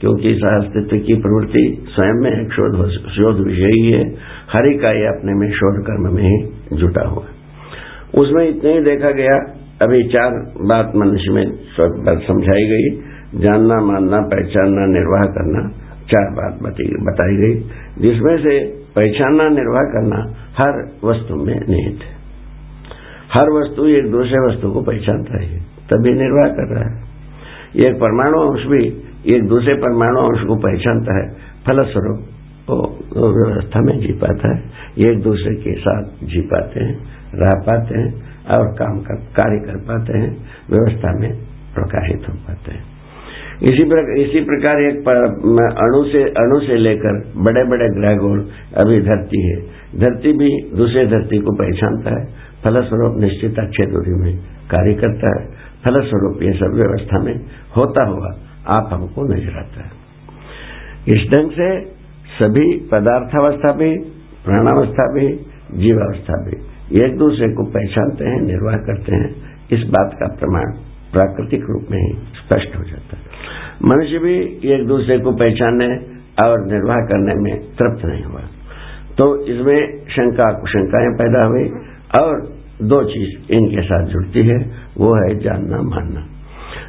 क्योंकि सहअस्तित्व की प्रवृत्ति स्वयं में एक शोध शोध विषय ही है। हर इकाई अपने में शोध कर्म में ही जुटा हुआ उसमें इतने ही देखा गया, अभी चार बात मनुष्य में समझाई गई। जानना, मानना, पहचानना, निर्वाह करना, चार बात बताई गई। जिसमें से पहचानना, निर्वाह करना हर वस्तु में निहित है। हर वस्तु एक दूसरे वस्तु को पहचानता है, तभी निर्वाह कर रहा है। एक परमाणु अंश भी एक दूसरे परमाणु अंश को पहचानता है, फलस्वरूप व्यवस्था में जी पाता है। एक दूसरे के साथ जी पाते हैं, रह पाते हैं और काम का कार्य कर पाते हैं, व्यवस्था में प्रकाशित हो पाते हैं। इसी प्रकार इसी प्रकार एक अणु से अणु से लेकर बड़े बड़े ग्रह गोल अभी धरती है। धरती भी दूसरे धरती को पहचानता है। फलस्वरूप निश्चित अच्छे दूरी में कार्य करता है। फलस्वरूप ये सब व्यवस्था में होता हुआ आप हमको नज़र आता है। इस ढंग से सभी पदार्थावस्था भी, प्राणावस्था भी, जीवावस्था भी एक दूसरे को पहचानते हैं, निर्वाह करते हैं। इस बात का प्रमाण प्राकृतिक रूप में ही स्पष्ट हो जाता है। मनुष्य भी एक दूसरे को पहचानने और निर्वाह करने में तृप्त नहीं हुआ। तो इसमें शंका कुशंकाएँ पैदा हुई और दो चीज़ इनके साथ जुड़ती है, वो है जानना मानना।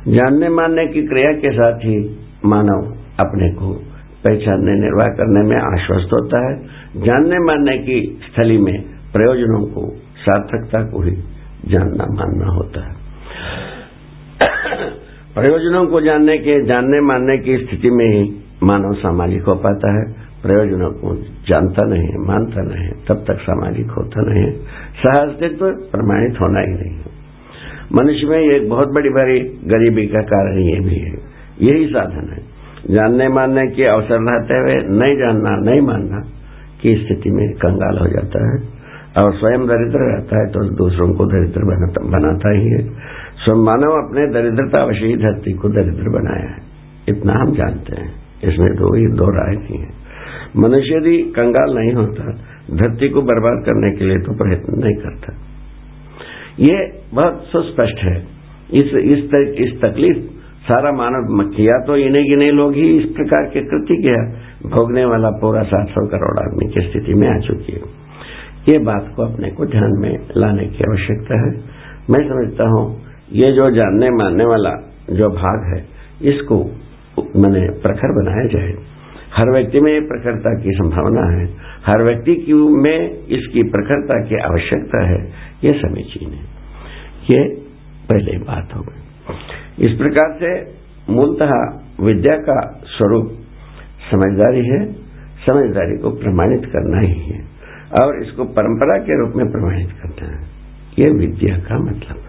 जानने मानने की क्रिया के साथ ही मानव अपने को पहचानने, निर्वाह करने में आश्वस्त होता है। जानने मानने की स्थली में प्रयोजनों को, सार्थकता को ही जानना मानना होता है। प्रयोजनों को जानने के, जानने मानने की स्थिति में ही मानव सामाजिक हो पाता है। प्रयोजनों को जानता नहीं मानता नहीं तब तक सामाजिक होता नहीं सहअस्तित्व प्रमाणित होना ही नहीं मनुष्य में एक बहुत बड़ी बड़ी गरीबी का कारण ये भी है। यही साधन है। जानने मानने के अवसर रहते हुए नहीं जानना, नहीं मानना की स्थिति में कंगाल हो जाता है। और स्वयं दरिद्र रहता है तो दूसरों को दरिद्र बनाता ही है। स्व मानव अपने दरिद्रता ही धरती को दरिद्र बनाया है। इतना हम जानते हैं। इसमें दो ही दो राय नहीं है मनुष्य यदि कंगाल नहीं होता धरती को बर्बाद करने के लिए तो प्रयत्न नहीं करता। ये बहुत सुस्पष्ट है। इस इस, तर, इस तकलीफ़ सारा मानव किया तो इन्हें गिने लोग ही इस प्रकार के कृत्य किया। भोगने वाला पूरा सात सौ करोड़ आदमी की स्थिति में आ चुकी है। ये बात को अपने को ध्यान में लाने की आवश्यकता है। मैं समझता हूँ, ये जो जानने मानने वाला जो भाग है, इसको मैंने प्रखर बनाया जाए। हर व्यक्ति में प्रखरता की संभावना है। हर व्यक्ति की में इसकी प्रखरता की आवश्यकता है, ये समीचीन है। ये पहले बात हो गई। इस प्रकार से मूलतः विद्या का स्वरूप समझदारी है। समझदारी को प्रमाणित करना ही है। और इसको परंपरा के रूप में प्रवाहित करते हैं। यह विद्या का मतलब।